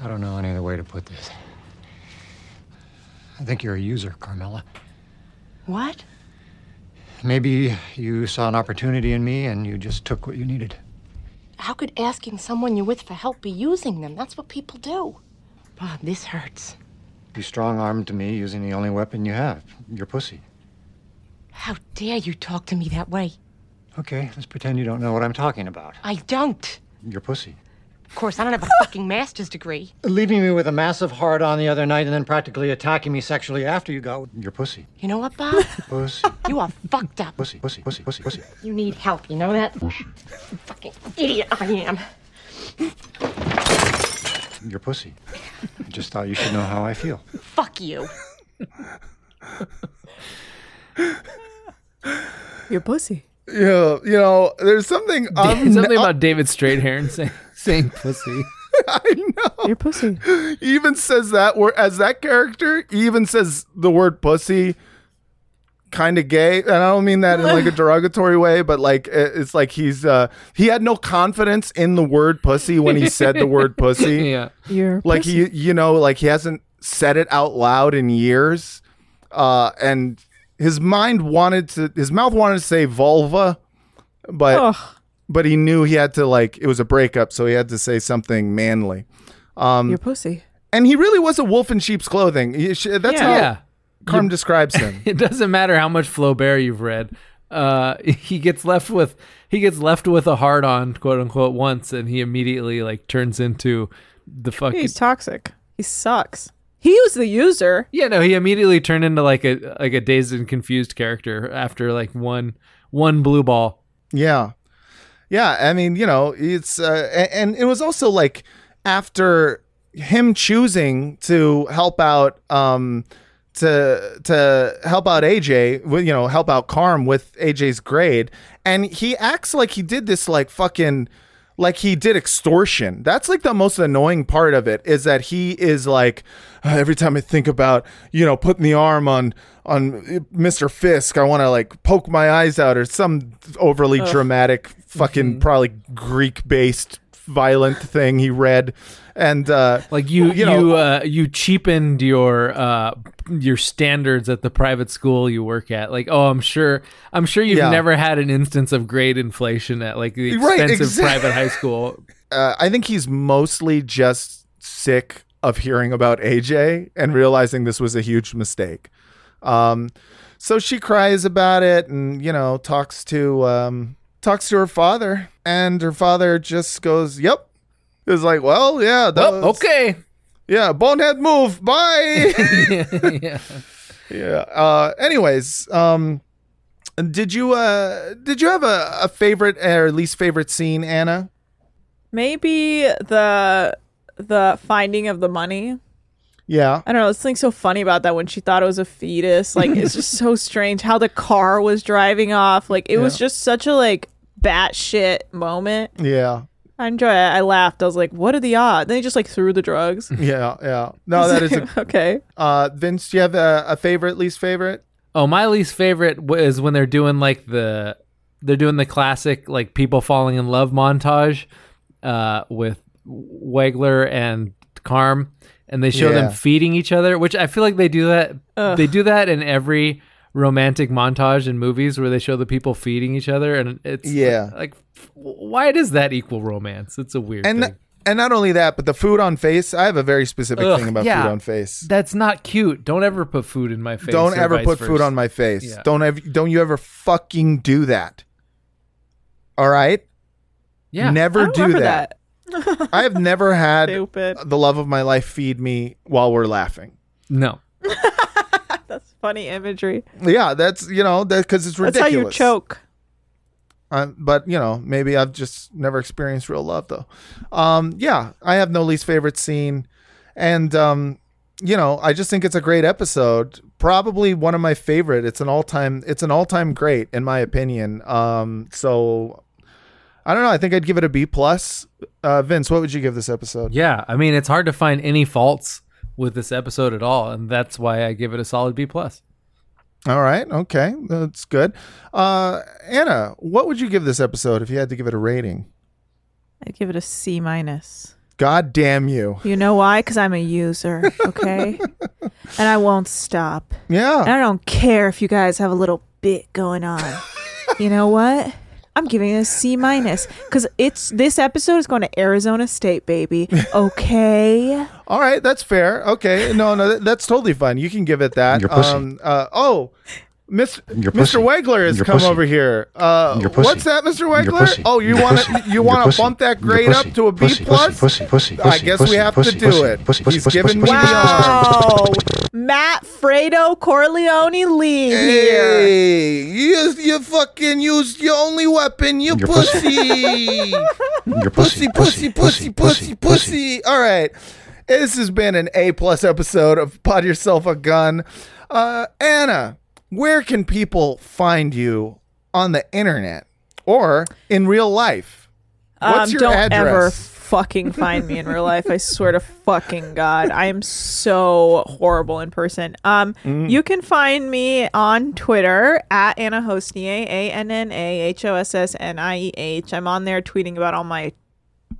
I don't know any other way to put this. I think you're a user, Carmela. What? Maybe you saw an opportunity in me and you just took what you needed. How could asking someone you're with for help be using them? That's what people do. Bob, this hurts. You strong armed to me using the only weapon you have your pussy. How dare you talk to me that way? Okay, let's pretend you don't know what I'm talking about. I don't. Your pussy. Of course, I don't have a fucking master's degree. Leaving me with a massive hard on the other night and then practically attacking me sexually after you got your pussy. You know what, Bob? Pussy. You are fucked up. Pussy, pussy, pussy, pussy, pussy. You need help, you know that? Fucking idiot I am. Your pussy. I just thought you should know how I feel. Fuck you. Your pussy. Yeah, you know, there's something um, Something about David Strathairn saying saying pussy. I know. Your pussy. Even says that word as that character. Even says the word pussy, kind of gay, and I don't mean that in like a derogatory way, but like it's like he's uh he had no confidence in the word pussy when he said the word pussy. Yeah. Your like pussy. he you know like he hasn't said it out loud in years uh and his mind wanted to his mouth wanted to say vulva but Ugh. but he knew he had to like it was a breakup so he had to say something manly um Your pussy. and he really was a wolf in sheep's clothing He- sh- that's Yeah. how Yeah. Carm describes him It doesn't matter how much Flaubert you've read. Uh, he gets left with he gets left with a hard on, quote unquote, once, and he immediately like turns into the fucking He's toxic. He sucks. He was the user. yeah. No, he immediately turned into like a like a dazed and confused character after like one one blue ball. Yeah. Yeah, I mean, you know, it's uh, a- and it was also like after him choosing to help out um to to help out AJ, with you know, help out Carm with AJ's grade, and he acts like he did this like fucking like he did extortion. That's like the most annoying part of it is that he is like "Uh, every time I think about, you know, putting the arm on on Mr. Fisk, I want to like poke my eyes out or some overly Ugh. dramatic fucking probably Greek based violent thing he read. And uh Like you you know- uh, you cheapened your uh your standards at the private school you work at. Like oh, I'm sure I'm sure you've Yeah. never had an instance of grade inflation at like the Right, expensive private high school. uh, I think he's mostly just sick of hearing about AJ and realizing this was a huge mistake. Um, so she cries about it and you know talks to um, talks to her father, and her father just goes, "Yep." Is like, well, yeah, Well, was- okay. Yeah, bonehead move, bye. yeah. yeah. Uh, anyways, um, did you uh, did you have a, a favorite or least favorite scene, Anna? Maybe the the finding of the money. Yeah. I don't know. There's something so funny about that when she thought it was a fetus. Like it's just so strange how the car was driving off. Like it was just such a like batshit moment. Yeah. I enjoy it. I laughed. I was like, "What are the odds?" Then he just like threw the drugs. Yeah, yeah. No, that is a, okay. uh Vince, do you have a, a favorite, least favorite? Oh, my least favorite w- is when they're doing like the they're doing the classic like people falling in love montage uh, with Wegler and Carm, and they show Yeah. them feeding each other, which I feel like they do that. Ugh. They do that in every romantic montage in movies where they show the people feeding each other, and it's Yeah. like, f- why does that equal romance? It's a weird And thing. and not only that, but the food on face. I have a very specific Ugh, thing about yeah. food on face. That's not cute. Don't ever put food in my face. Don't ever vice put food on my face. Yeah. Don't ever don't you ever fucking do that. All right? Yeah. Never don't do remember that. I have never had Stupid. the love of my life feed me while we're laughing. No. That's funny imagery. Yeah, that's you know that because it's ridiculous. That's how you choke. Uh, but you know, maybe I've just never experienced real love though. Um, yeah, I have no least favorite scene, and um, you know, I just think it's a great episode. Probably one of my favorite. It's an all time. It's an all time great in my opinion. Um, so I don't know. I think I'd give it a B plus. Uh, Vince, what would you give this episode? Yeah, I mean it's hard to find any faults with this episode at all, and that's why I give it a solid B plus. All right. Okay, that's good. Uh, Anna, what would you give this episode if you had to give it a rating? I'd give it a C minus. God damn you! You know why? Because I'm a user, okay? and I won't stop. Yeah. And I don't care if you guys have a little bit going on. you know what? I'm giving it a C minus because it's this episode is going to Arizona State, baby. Okay. All right, that's fair. Okay, no, no, that- that's totally fine. You can give it that. Your pussy. Um, uh, oh, Miss, Mr. pussy. Wegler has Your come pussy. over here. Uh, Your pussy. what's that, Mr. Your Wegler? pussy. Oh, you Your want pussy. to you Your want to pussy. bump that Your grade pussy. up to a B Pussy, plus? pussy, pussy, I pussy, guess pussy, we have pussy, to do pussy, it. pussy, pussy, He's pussy, giving pussy, me pussy, the pussy, uh, Wow. Matt Fredo Corleone lead here. Hey, you, you fucking used your only weapon, you Your pussy. Your pussy, pussy, pussy, pussy, pussy. All right. This has been an A plus episode of Pod Yourself a Gun. Uh, Anna, where can people find you on the internet or in real life? What's um, your don't address? ever fucking find me in real life. I swear to fucking God. I am so horrible in person. Um, Mm. You can find me on Twitter at Anna Hossnieh, A N N A H O S S N I E H. I'm on there tweeting about all my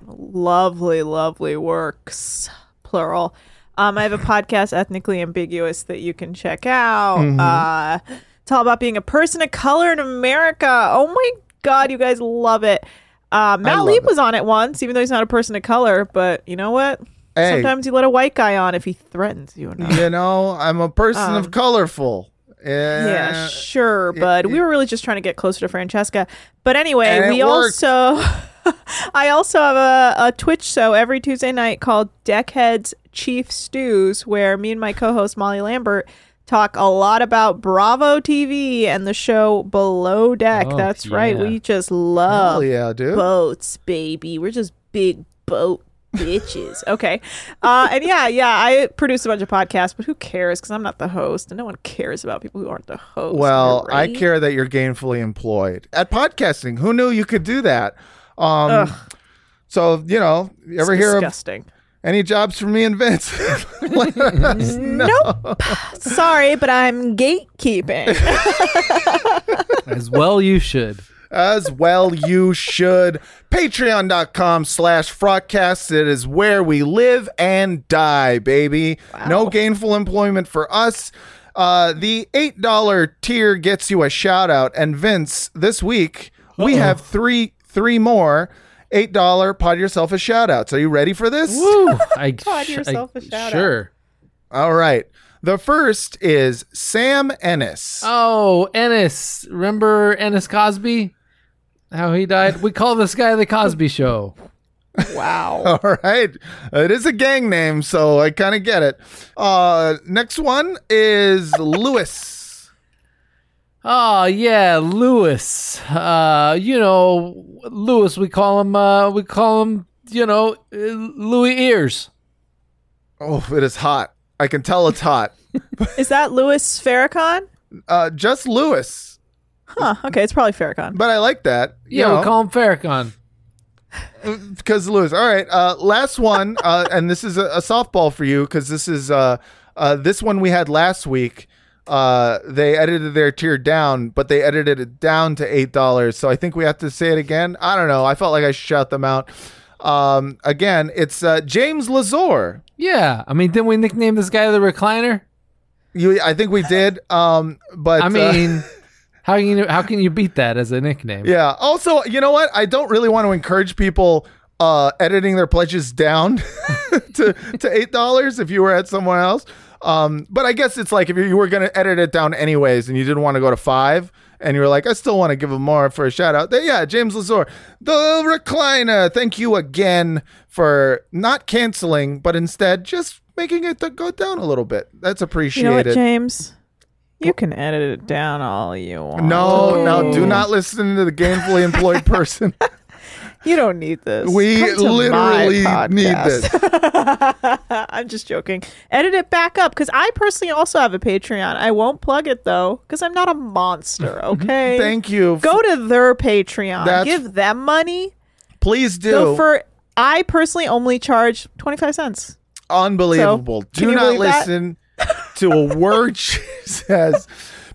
lovely, lovely works, plural. Um, I have a podcast, Ethnically Ambiguous, that you can check out. Mhm. Uh, it's all about being a person of color in America. Oh my God, you guys love it. Uh, Matt Lieb was on it once, even though he's not a person of color. But you know what? Hey. Sometimes you let a white guy on if he threatens you enough. You know, I'm a person of Um, colorful. Yeah, Uh, sure, bud. we were really just trying to get closer to Francesca. But anyway, we worked. also I also have a, a Twitch show every Tuesday night called Deckheads Chief Stews, where me and my co-host Molly Lambert talk a lot about Bravo TV and the show Below Deck. Oh, That's right. We just love Hell yeah, dude. boats, baby. We're just big boat bitches. Okay. Uh, and yeah, yeah, I produce a bunch of podcasts, but who cares? Because I'm not the host, and no one cares about people who aren't the host. Well, You're I care that you're gainfully employed at podcasting. Who knew you could do that? Um, Ugh. so you know, you ever It's hear disgusting. of any jobs for me and Vince? Let us know. Nope. Sorry, but I'm gatekeeping. As well, you should. As well, you should. Patreon.com slash Frogcast. It is where we live and die, baby. No gainful employment for us. Uh, the $8 tier gets you a shout out. And Vince, this week, we Uh-oh. have three three more $8 pod yourself a shout outs. Are you ready for this? Woo! I, Pod yourself a shout out. Sure. All right. The first is Sam Ennis. Oh, Ennis. Remember Ennis Cosby? How he died? We call this guy the Cosby Show. Wow. All right. It is a gang name, so I kind of get it. Uh next one is Lewis. Oh yeah, Lewis. Uh, you know, Lewis. We call him. Uh, we call him. You know, uh, Louis Ears. Oh, it is hot. I can tell it's hot. Is that Louis Farrakhan? Uh just Lewis. Huh. Okay, it's probably Farrakhan. But I like that. Yeah, know. we call him Farrakhan. because lose. All right, uh, last one, uh, and this is a, a softball for you because this is uh, uh, this one we had last week. Uh, they edited their tier down, but they edited it down to eight dollars. So I think we have to say it again. I don't know. I felt like I should shout them out. Um, again, it's uh, James Lazor. Yeah, I mean, didn't we nickname this guy the recliner? You, I think we did. Um, but I uh, mean, how can you how can you beat that as a nickname? Yeah. Also, you know what? I don't really want to encourage people uh, editing their pledges down to to eight dollars if you were at somewhere else. Um, but I guess it's like if you were going to edit it down anyways, and you didn't want to go to five, and you were like, I still want to give them more for a shout out. Then, yeah, James Lazor, the recliner. Thank you again for not canceling, but instead just making it go down a little bit. That's You appreciated. know what, James? You can edit it down all you want. No, no, do not listen to the gainfully employed person. You don't need this. We literally need this. I'm just joking. Edit it back up because I personally also have a Patreon. I won't plug it though because I'm not a monster. Mm-hmm. Okay. Thank you. Go to their Patreon. That's- Give them money. Please do. Go for. I personally only charge twenty five cents. Unbelievable. So, Do not listen to a word she says.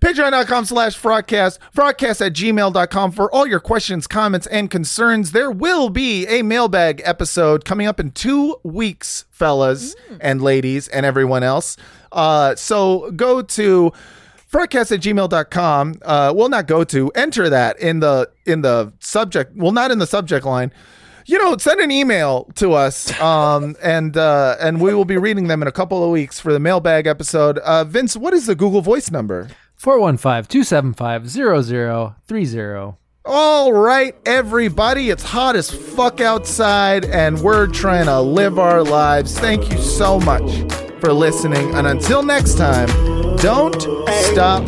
Patreon.com slash broadcast, broadcast at gmail.com for all your questions, comments, and concerns. There will be a mailbag episode coming up in two weeks, fellas and ladies, and everyone else. Uh, so go to broadcast at gmail.com. Uh, will not go to, enter that in the in the subject. Well, not in the subject line you know, send an email to us, um, and uh, and we will be reading them in a couple of weeks for the mailbag episode. Uh, Vince, what is the Google Voice number? 415-275-0030. All right, everybody, it's hot as fuck outside, and we're trying to live our lives. Thank you so much for listening, and until next time, don't stop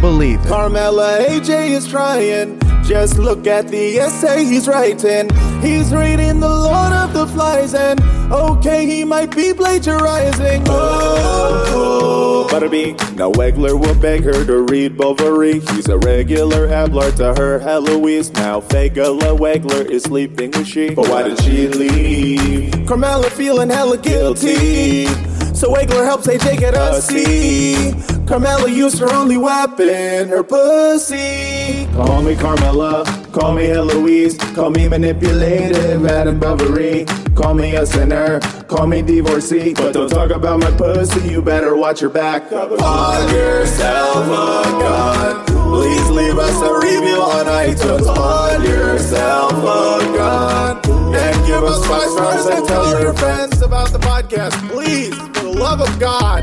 believing. Carmela AJ is trying. Just look at the essay he's writing. He's reading the Lord of the Flies, and okay, he might be plagiarizing. Oh, Butterbean. Now Wegler will beg her to read Bovary. He's a regular Abelard to her Heloise. Now Fagala Wegler is sleeping with she. But why did she leave? Carmela feeling hella guilty. So Wegler helps AJ get a C. Carmela used her only weapon, her pussy. Call me Carmela, call me Eloise, call me manipulative, Adam Bovary. Call me a sinner, call me divorcee. But don't talk about my pussy, you better watch your back. On yourself oh a gun. Please leave us a review on iTunes. On yourself oh a gun. And give us five stars and tell your friends about the podcast. Please, for the love of God.